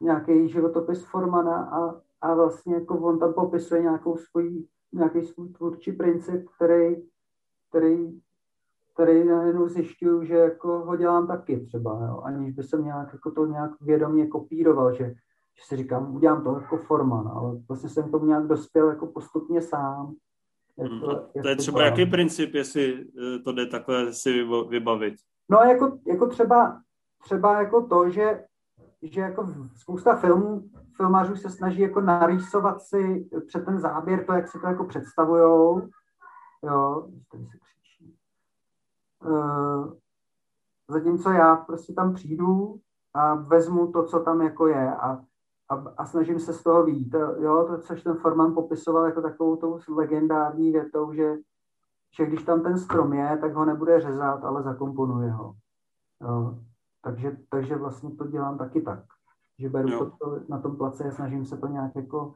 nějaký životopis Formana a, a vlastně jako on tam popisuje nějakou svůj, nějaký svůj tvůrčí princip, který, který který najednou zjišťuju, že jako ho dělám taky třeba, jo, aniž by jsem nějak, jako to nějak vědomě kopíroval, že, že si říkám, udělám to jako forman, ale vlastně jsem tomu nějak dospěl jako postupně sám. Jak to, to je třeba to jaký princip, jestli eh, to jde takhle si vybavit? No jako, jako třeba, třeba jako to, že, že jako spousta filmů, filmářů se snaží jako narýsovat si před ten záběr to, jak si to jako představujou. Jo, tady se Eh, zatímco já prostě tam přijdu a vezmu to, co tam jako je a, a, a snažím se z toho výjít. Jo, to, což ten Forman popisoval jako takovou tou legendární větou, že, že když tam ten strom je, tak ho nebude řezat, ale zakomponuje ho. Jo. Takže, takže vlastně to dělám taky tak. Že beru to, to na tom place a snažím se to nějak jako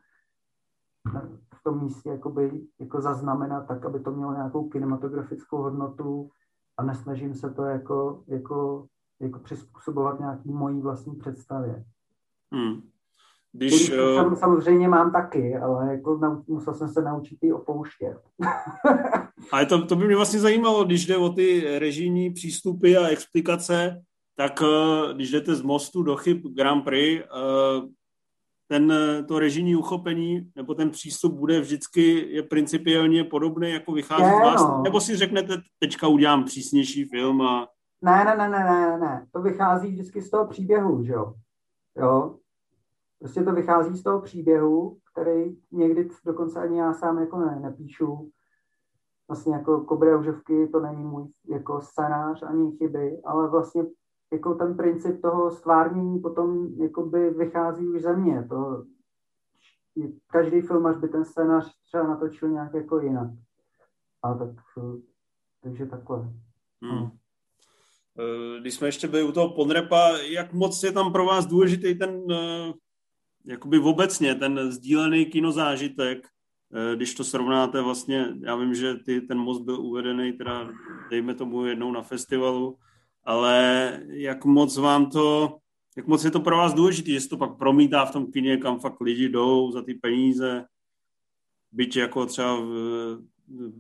v tom místě jakoby, jako zaznamenat tak, aby to mělo nějakou kinematografickou hodnotu a nesnažím se to jako, jako, jako přizpůsobovat nějaký mojí vlastní představě. Hmm. Když, uh... samozřejmě mám taky, ale jako nau, musel jsem se naučit i opouštět. ale to, to by mě vlastně zajímalo, když jde o ty režijní přístupy a explikace, tak uh, když jdete z mostu do chyb Grand Prix, uh, ten, eh, to režijní uchopení nebo ten přístup bude vždycky je principiálně podobný, jako vychází z vás? No. Nebo si řeknete, teďka udělám přísnější film a... Ne, ne, ne, ne, ne, ne. To vychází vždycky z toho příběhu, že jo? Jo. Prostě to vychází z toho příběhu, který někdy dokonce ani já sám jako ne, nepíšu. Vlastně jako uživky, to není můj jako scénář ani chyby, ale vlastně jako ten princip toho stvárnění potom jakoby vychází už ze mě. To, každý filmař by ten scénář třeba natočil nějak jako jinak. A tak, takže takhle. Hmm. hmm. Když jsme ještě byli u toho Ponrepa, jak moc je tam pro vás důležitý ten, eh, jakoby obecně, ten sdílený kinozážitek, eh, když to srovnáte vlastně, já vím, že ty, ten most byl uvedený teda, dejme tomu jednou na festivalu, ale jak moc vám to, jak moc je to pro vás důležité, že se to pak promítá v tom kině, kam fakt lidi jdou za ty peníze, byť jako třeba v,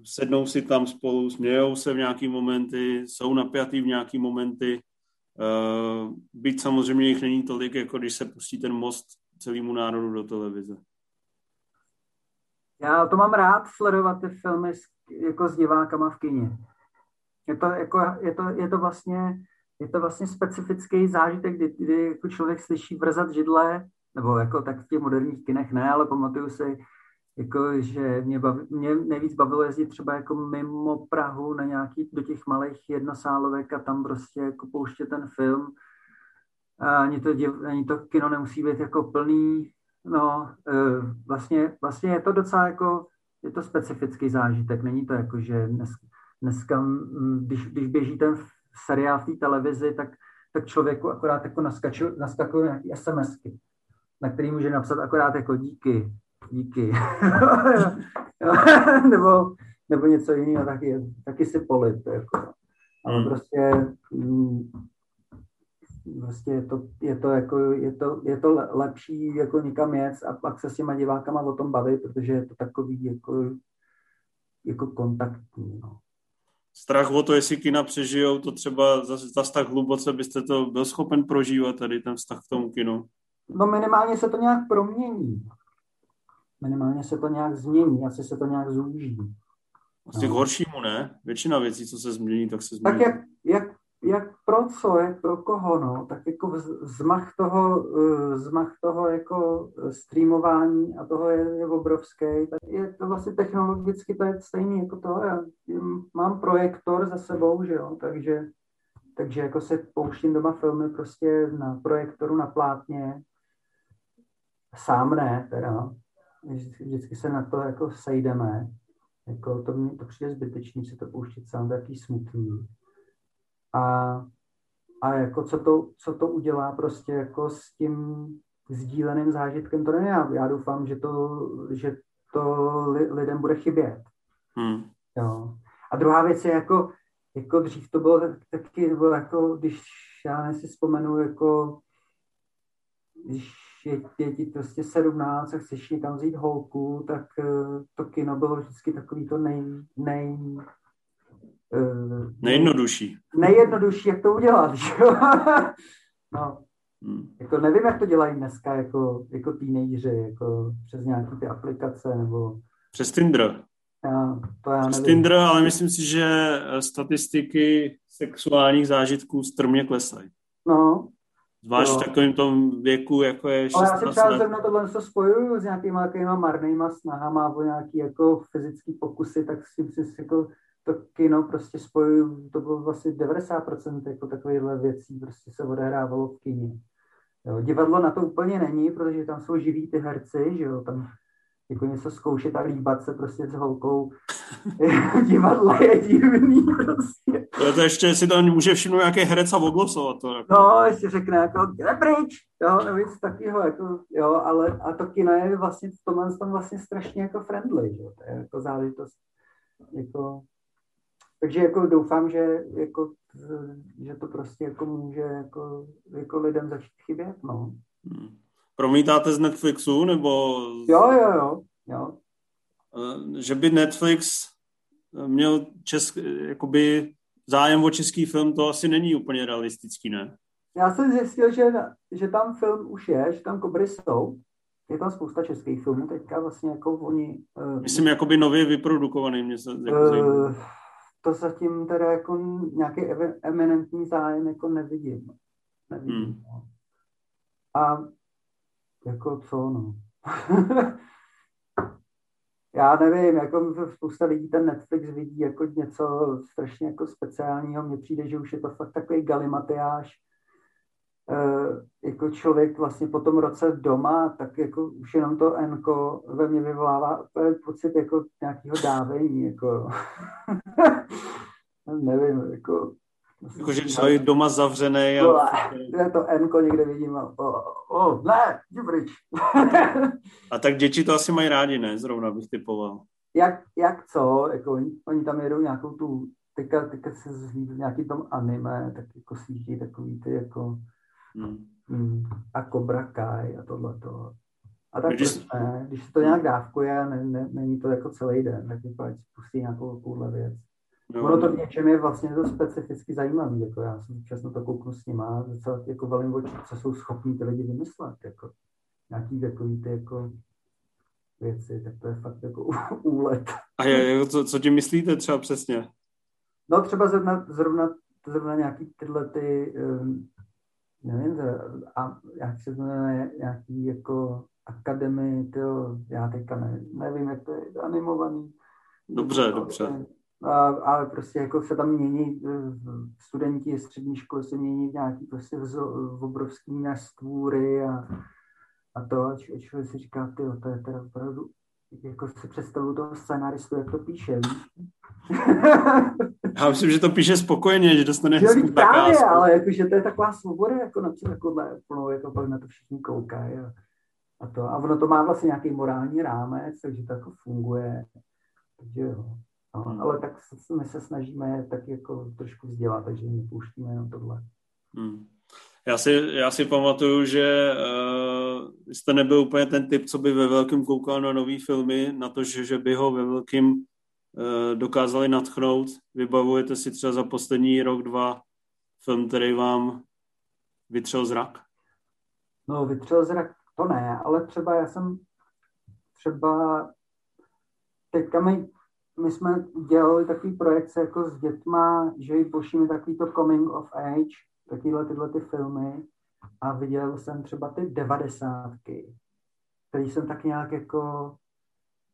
sednou si tam spolu, smějou se v nějaký momenty, jsou napjatý v nějaký momenty, uh, byť samozřejmě jich není tolik, jako když se pustí ten most celému národu do televize. Já to mám rád sledovat ty filmy s, jako s divákama v kině. Je to, jako, je to, je to vlastně je to vlastně specifický zážitek, kdy, kdy jako člověk slyší vrzat židle, nebo jako tak v těch moderních kinech ne, ale pamatuju si, jako, že mě, baví, mě nejvíc bavilo jezdit třeba jako mimo Prahu na nějaký, do těch malých jednosálovek a tam prostě jako pouštět ten film. A ani to, ani to kino nemusí být jako plný, no, e, vlastně, vlastně je to docela jako, je to specifický zážitek, není to jako, že dnes, dneska, když, když běží ten seriál v té televizi, tak, tak člověku akorát jako naskakují nějaké SMSky, na který může napsat akorát jako díky, díky. nebo, nebo něco jiného, taky, taky si polit. Jako. Ale hmm. prostě, mm, prostě je to, je to, jako, je to, je to lepší jako někam jet a pak se s těma divákama o tom bavit, protože je to takový jako, jako kontaktní. No. Strach o to, jestli kina přežijou, to třeba zase zas tak hluboce byste to byl schopen prožívat tady ten vztah k tomu kinu. No minimálně se to nějak promění minimálně se to nějak změní, asi se to nějak zúží. Asi no. k horšímu, ne? Většina věcí, co se změní, tak se změní. Tak jak, jak, jak pro co, jak pro koho, no, tak jako zmach toho, eh, zmach toho jako streamování a toho je, je obrovský, tak je to vlastně technologicky to je stejný jako to, já mám projektor za sebou, že jo, takže, takže jako se pouštím doma filmy prostě na projektoru, na plátně, sám ne, teda, vždycky se na to jako sejdeme, jako to, mě, to přijde zbytečný se to pouštět sám, taký smutný. A, a jako co to, co to udělá prostě jako s tím sdíleným zážitkem, to ne já. Já doufám, že to, že to li, lidem bude chybět. Hmm. Jo. A druhá věc je jako, jako dřív to bylo taky, bylo jako, když já si vzpomenu, jako když je, je ti prostě 17 a chceš někam vzít holku, tak uh, to kino bylo vždycky takový to nej, nej, nejjednodušší. Nejjednodušší, jak to udělat, že no. Hmm. Jako nevím, jak to dělají dneska jako, jako teenageři, jako přes nějaké ty aplikace nebo... Přes Tinder. Já, to já Přes nevím. Tinder, ale myslím si, že statistiky sexuálních zážitků strmě klesají. No, Zvlášť v takovém tom věku, jako je 16 Ale já si třeba zrovna tohle se spojuju s nějakýma takovýma marnýma snahama o nějaký jako fyzický pokusy, tak s tím si jako to kino prostě spojuju, to bylo vlastně 90% jako takovýchhle věcí prostě se odehrávalo v kině. Jo, divadlo na to úplně není, protože tam jsou živí ty herci, že jo, tam jako něco zkoušet a líbat se prostě s holkou. Divadlo je divný prostě. To, to ještě si tam může všimnout nějaký herec a oglosovat to. Jako. No, ještě řekne jako, jde pryč, jo, nebo něco takového, jako, jo, ale a to kino je vlastně v tomhle tom vlastně strašně jako friendly, jo, to je jako záležitost, jako, takže jako doufám, že jako, že to prostě jako může jako, jako lidem začít chybět, no. Hmm. Promítáte z Netflixu, nebo... Jo, jo, jo. jo. Eh, že by Netflix měl česk, jakoby zájem o český film, to asi není úplně realistický, ne? Já jsem zjistil, že, že tam film už je, že tam kobry jsou. Je tam spousta českých filmů, teďka vlastně jako oni... Uh, Myslím, jakoby nově vyprodukovaný, mě se jako uh, To zatím teda jako nějaký eminentní zájem jako nevidím. Nevidím. Hmm. No. A jako co, no. Já nevím, jako spousta lidí ten Netflix vidí jako něco strašně jako speciálního. Mně přijde, že už je to fakt takový galimatiáš. E, jako člověk vlastně po tom roce doma, tak jako už jenom to enko ve mně vyvolává pocit jako nějakého dávení. Jako. nevím, jako Jakože člověk doma zavřený. A... Já to Enko někde vidím. A, oh, oh, ne, pryč. a tak děti to asi mají rádi, ne? Zrovna bych typoval. Jak, jak co? Jako, oni, oni tam jedou nějakou tu, teďka, teďka se zhlídl nějaký tom anime, tak jako svítí takový ty jako hmm. Mm, a Cobra Kai a tohleto. A tak když, ne, když se to nějak dávkuje, ne, ne, není to jako celý den, tak jako ať pustí nějakou takovouhle věc. No, ono to v něčem je vlastně to specificky zajímavé. Jako já jsem na to kouknu s nima, docela jako velmi oči, co jsou schopní ty lidi vymyslet. Jako, nějaký takový ty jako věci, tak to je fakt jako úlet. A je, co, co ti myslíte třeba přesně? No třeba zrovna, zrovna, zrovna nějaký tyhle ty, um, nevím, a jak se jmenuje, nějaký jako akademii, tyjo, já teďka ne, nevím, jak to je animovaný. Dobře, dobře. A, ale prostě jako se tam mění, e, studenti střední školy se mění v nějaký prostě v, v obrovský a, a to, a člověk si říká, ty, to je teda opravdu, jako si představu toho scénaristu, jak to píše, Já myslím, že to píše spokojeně, že dostane hezkou právě, ale jakože to je taková svoboda, jako na co takovhle plnou, jako pak na to všichni koukají. A, a, to, a ono to má vlastně nějaký morální rámec, takže to jako funguje. Takže jo. No, hmm. Ale tak my se snažíme tak jako trošku vzdělat, takže nepouštíme jenom tohle. Hmm. Já si, já si pamatuju, že uh, jste nebyl úplně ten typ, co by ve velkém koukal na nové filmy, na to, že, že by ho ve velkém dokázali natchnout. Vybavujete si třeba za poslední rok, dva film, který vám vytřel zrak? No, vytřel zrak to ne, ale třeba já jsem třeba teďka my, my jsme dělali takový projekce jako s dětma, že jim pošíme takový to coming of age, takovýhle tyhle ty filmy a viděl jsem třeba ty devadesátky, který jsem tak nějak jako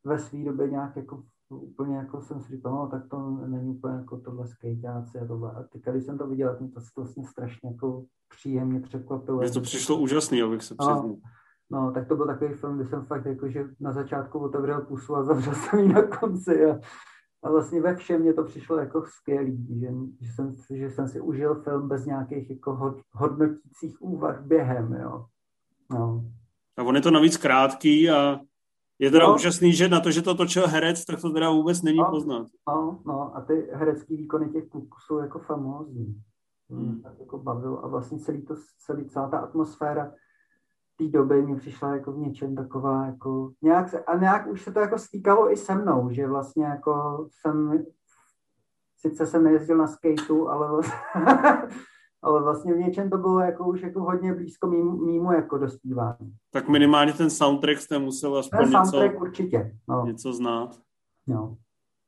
ve své době nějak jako úplně jako jsem si říkal, no tak to není úplně jako tohle skejťáci a tohle. A teď, když jsem to viděl, tak mě to vlastně strašně jako příjemně překvapilo. Mně to přišlo úžasný, abych se přiznal. No, no, tak to byl takový film, kdy jsem fakt jako, že na začátku otevřel pusu a zavřel jsem ji na konci a a vlastně ve všem mě to přišlo jako skvělý, že, že, jsem, že jsem si užil film bez nějakých jako hodnotících úvah během, jo. No. A on je to navíc krátký a je teda no. úžasný, že na to, že to točil herec, tak to teda vůbec není no. poznat. No, no a ty herecký výkony těch kluků jsou jako famózní. Hmm. Tak jako bavil a vlastně celý to, celý, celá ta atmosféra té doby mi přišla jako v něčem taková jako nějak, a nějak už se to jako stýkalo i se mnou, že vlastně jako jsem, sice jsem nejezdil na skateu, ale vlastně, ale vlastně v něčem to bylo jako už jako hodně blízko mýmu, mýmu jako dospívání. Tak minimálně ten soundtrack jste musel aspoň ten něco, soundtrack určitě, no. něco znát. No.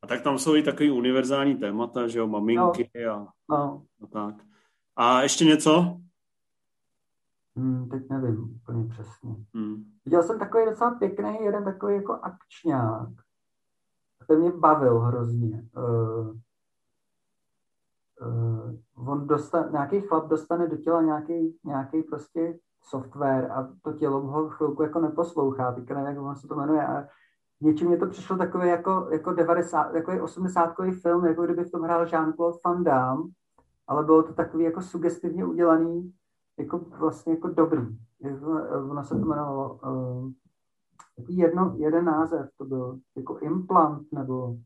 A tak tam jsou i takový univerzální témata, že jo, maminky no. a, no. a tak. A ještě něco? Hmm, teď nevím úplně přesně. Hmm. Viděl jsem takový docela pěkný, jeden takový jako akčňák. Ten mě bavil hrozně. Uh, uh, on dostane, nějaký chlap dostane do těla nějaký, nějaký prostě software a to tělo ho chvilku jako neposlouchá, teďka nevím, jak on se to jmenuje, a něčím mě to přišlo takový jako, jako 90, takový 80 film, jako kdyby v tom hrál Jean-Claude Van Damme, ale bylo to takový jako sugestivně udělaný, jako vlastně jako dobrý. Ono se to jmenovalo uh, jedno, jeden název, to byl jako implant nebo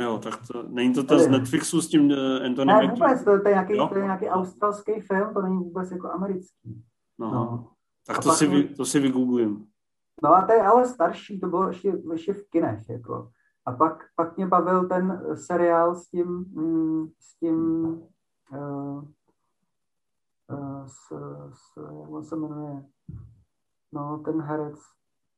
Jo, tak to, není to to z Netflixu s tím uh, Anthony Ne, vůbec, to, to, je nějaký, to je nějaký australský film, to není vůbec jako americký. No, no. tak to si, vy, to si vygooglím. No a to je ale starší, to bylo ještě, ještě v kinech, jako. A pak, pak mě bavil ten seriál s tím, mm, s tím uh, s, s, jak on se jmenuje, no, ten herec,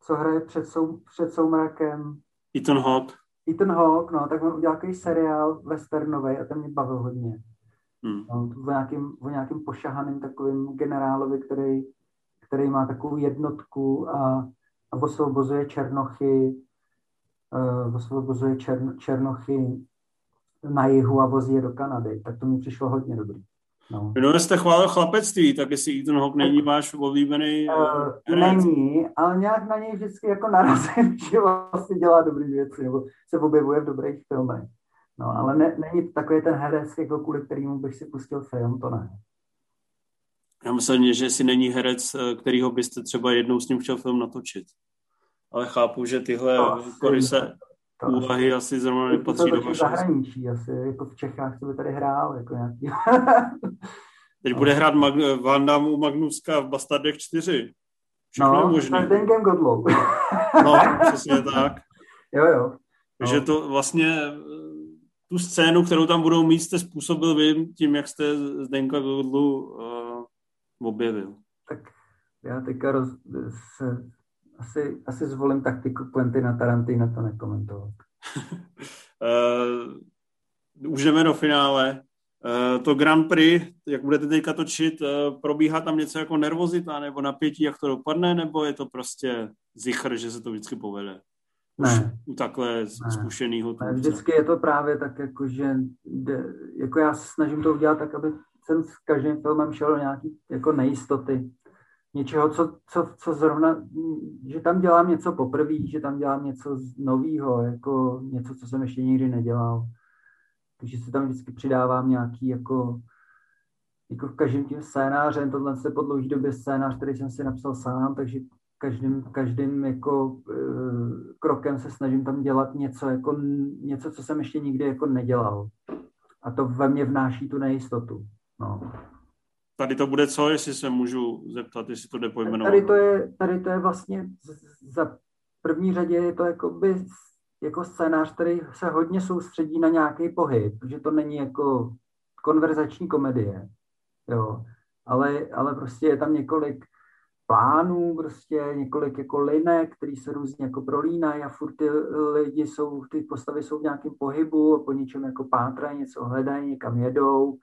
co hraje před, sou, před soumrakem. Ethan Hawke. Ethan Hawke, no, tak on udělal takový seriál westernový a ten mě bavil hodně. Hmm. No, o, nějakým, o nějakým pošahaným takovým generálovi, který, který má takovou jednotku a, a osvobozuje černochy, uh, osvobozuje čern, černochy na jihu a vozí je do Kanady. Tak to mi přišlo hodně dobrý. No. Minule jste chválil chlapectví, tak jestli Ethan Hawke není váš oblíbený uh, Není, ale nějak na něj vždycky jako narazím, že vlastně dělá dobré věci, nebo se objevuje v dobrých filmech. No, ale ne, není takový ten herec, jako kvůli kterému bych si pustil film, to ne. Já myslím, že si není herec, eh, kterýho byste třeba jednou s ním chtěl film natočit. Ale chápu, že tyhle kory se to úvahy asi, asi zrovna nepatří do vašeho. zahraničí asi, jako v Čechách, co by tady hrál, jako nějaký. Teď bude hrát Mag- Van Damme u Magnuska v Bastardech 4. Všechno no, možný. s Denkem Godlou. no, přesně tak. Jo, jo. Takže no. to vlastně tu scénu, kterou tam budou mít, jste způsobil vy tím, jak jste Zdenka Godlu uh, objevil. Tak já teďka roz, se asi, asi zvolím taktiku na Tarantina to nekomentovat. uh, už jdeme do finále. Uh, to Grand Prix, jak budete teďka točit, uh, probíhá tam něco jako nervozita nebo napětí, jak to dopadne, nebo je to prostě zichr, že se to vždycky povede? Ne. U takhle ne. zkušenýho Ne, vždycky je to právě tak, jako, že jako já se snažím to udělat tak, aby jsem s každým filmem šel do nějaký jako nejistoty. Něčeho, co, co, co zrovna, že tam dělám něco poprvé, že tam dělám něco nového, jako něco, co jsem ještě nikdy nedělal. Takže se tam vždycky přidávám nějaký jako, jako v každém tím scénářem, tohle se po dlouhé době scénář, který jsem si napsal sám, takže každým, každým jako e, krokem se snažím tam dělat něco, jako, něco, co jsem ještě nikdy jako nedělal. A to ve mně vnáší tu nejistotu. No. Tady to bude co, jestli se můžu zeptat, jestli to jde pojmenovat? Tady to je, tady to je vlastně za první řadě je to jakoby jako scénář, který se hodně soustředí na nějaký pohyb, protože to není jako konverzační komedie, jo. Ale, ale prostě je tam několik plánů, prostě několik jako linek, který se různě jako prolínají a furt ty lidi jsou, ty postavy jsou v nějakém pohybu a po něčem jako pátrají, něco hledají, někam jedou,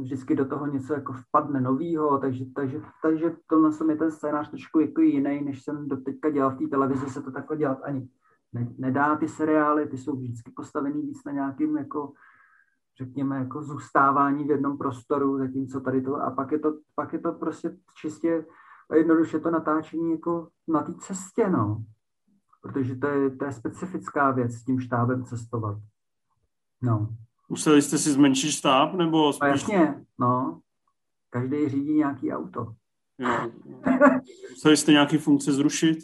vždycky do toho něco jako vpadne novýho, takže, takže, takže tohle je ten scénář trošku jako jiný, než jsem doteďka dělal v té televizi, se to takhle dělat ani ne, nedá ty seriály, ty jsou vždycky postavený víc na nějakým jako řekněme, jako zůstávání v jednom prostoru, zatímco tady to, a pak je to, pak je to prostě čistě a jednoduše to natáčení jako na té cestě, no. Protože to je, to je specifická věc s tím štábem cestovat. No. Museli jste si zmenšit štáb, nebo no, spíš... No jasně, no. Každý řídí nějaký auto. Jo. Museli jste nějaké funkce zrušit?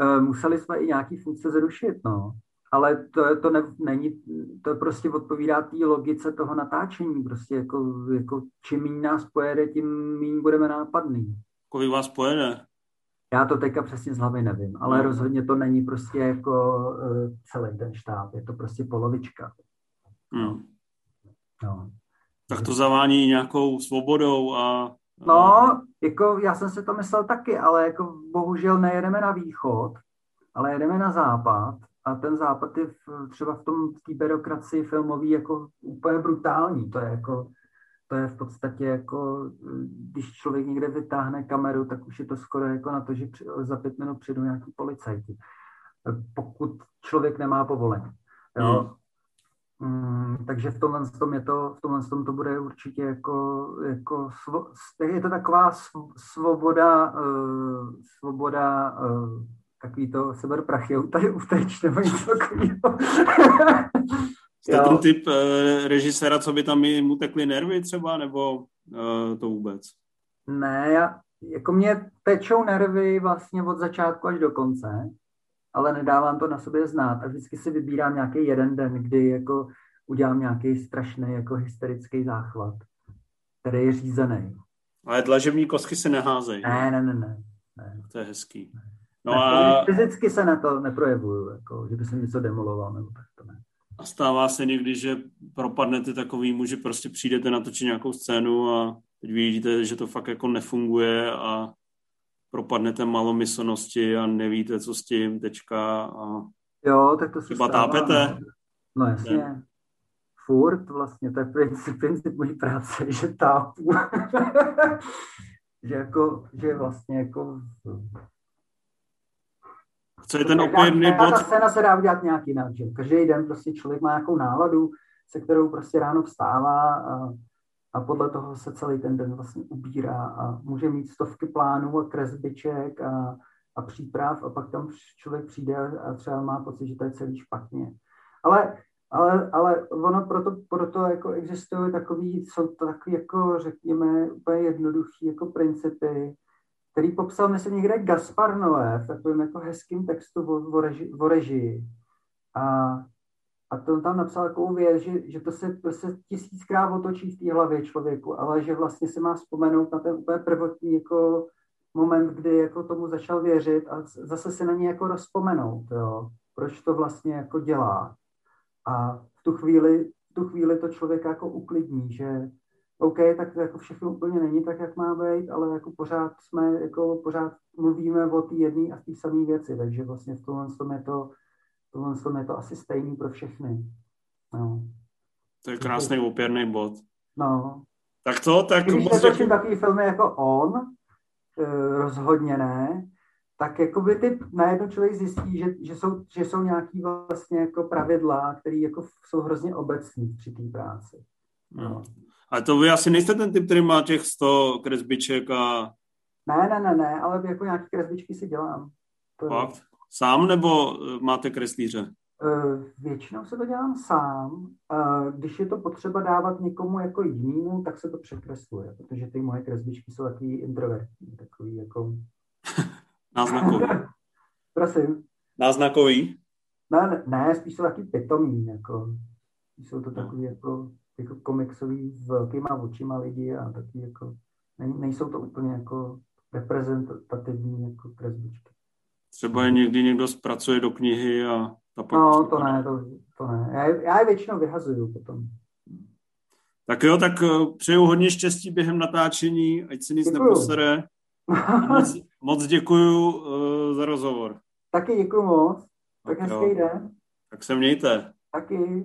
Eh, museli jsme i nějaké funkce zrušit, no. Ale to, to ne, není, to prostě odpovídá té logice toho natáčení. Prostě jako, jako čím méně nás pojede, tím méně budeme nápadný. Kolik vás pojede? Já to teďka přesně z hlavy nevím, ale no. rozhodně to není prostě jako uh, celý ten štáb, je to prostě polovička. Hmm. No. Tak to zavání nějakou svobodou a... No, jako já jsem si to myslel taky, ale jako bohužel nejedeme na východ, ale jedeme na západ a ten západ je v, třeba v tom té byrokracii filmový jako úplně brutální. To je jako to je v podstatě jako, když člověk někde vytáhne kameru, tak už je to skoro jako na to, že za pět minut přijdou nějaký policajti. Pokud člověk nemá povolení. Jo? Mm, takže v tomhle tom je to, v tomhle tom to bude určitě jako, jako svo, je to taková svoboda, uh, svoboda uh, takový to seberprachy tady uteč nebo něco takového. Jste ten typ uh, režiséra, co by tam mu tekly nervy třeba, nebo uh, to vůbec? Ne, já, jako mě tečou nervy vlastně od začátku až do konce, ale nedávám to na sobě znát a vždycky si vybírám nějaký jeden den, kdy jako udělám nějaký strašný jako hysterický záchvat, který je řízený. Ale dlažební kostky se neházejí. Ne, ne, ne, ne. ne. To je hezký. No ne, a... Fyzicky se na to neprojevuju, jako, že by jsem něco demoloval, nebo tak to ne. A stává se někdy, že propadnete takovýmu, že prostě přijdete natočit nějakou scénu a teď vidíte, že to fakt jako nefunguje a propadnete malomyslnosti a nevíte, co s tím, tečka a jo, tak to se třeba stává. tápete. No jasně. Ne. Furt vlastně, to je princip, princip mojí práce, že tápu. že jako, že vlastně jako co je ten opěrný bod? Ta scéna se dá udělat nějak jinak, že každý den prostě člověk má nějakou náladu, se kterou prostě ráno vstává a, a podle toho se celý ten den vlastně ubírá a může mít stovky plánů a kresbiček a, a příprav a pak tam člověk přijde a třeba má pocit, že to je celý špatně. Ale, ale, ale ono proto, proto jako existují takový, jsou to takový jako řekněme úplně jednoduchý jako principy, který popsal, myslím, někde Gaspar Noé v takovém jako hezkým textu o, o, reži, o režii. A, a to tam napsal takovou věc, že, že to, se, to se tisíckrát otočí v té hlavě člověku, ale že vlastně se má vzpomenout na ten úplně prvotní jako moment, kdy jako tomu začal věřit a zase se na něj jako rozpomenout, jo, proč to vlastně jako dělá. A v tu chvíli, v tu chvíli to člověka jako uklidní, že OK, tak jako všechno úplně není tak, jak má být, ale jako pořád jsme, jako pořád mluvíme o té jedné a té samé věci, takže vlastně v tomhle tom je to, tohle je to asi stejný pro všechny. No. To je krásný opěrný bod. No. Tak to, tak... Když netočím takový filmy jako On, eh, rozhodně ne, tak jakoby ty najednou člověk zjistí, že, že, jsou, že jsou nějaký vlastně jako pravidla, které jako jsou hrozně obecní při té práci. No. A to vy asi nejste ten typ, který má těch 100 kresbiček a... Ne, ne, ne, ne, ale jako nějaké kresbičky si dělám. To Fakt? Je... Sám nebo eh, máte kreslíře? Uh, většinou se to dělám sám. Uh, když je to potřeba dávat někomu jako jinému, tak se to překresluje, protože ty moje kresbičky jsou takový introvertní, takový jako... Náznakový. Prosím. Náznakový? Ne, ne, ne, spíš jsou taky pitomí, jako. Jsou to takový jako jako komiksový s velkýma očima lidi a taky jako, ne, nejsou to úplně jako reprezentativní jako kresbičky. Třeba je někdy někdo zpracuje do knihy a ta pak... No, to ne, to, to ne. Já, já je většinou vyhazuju potom. Tak jo, tak eh, přeju hodně štěstí během natáčení, ať se nic děkuju. neposere. moc, moc děkuju uh, za rozhovor. Taky děkuju moc. Tak, tak hezký den. Tak se mějte. Taky.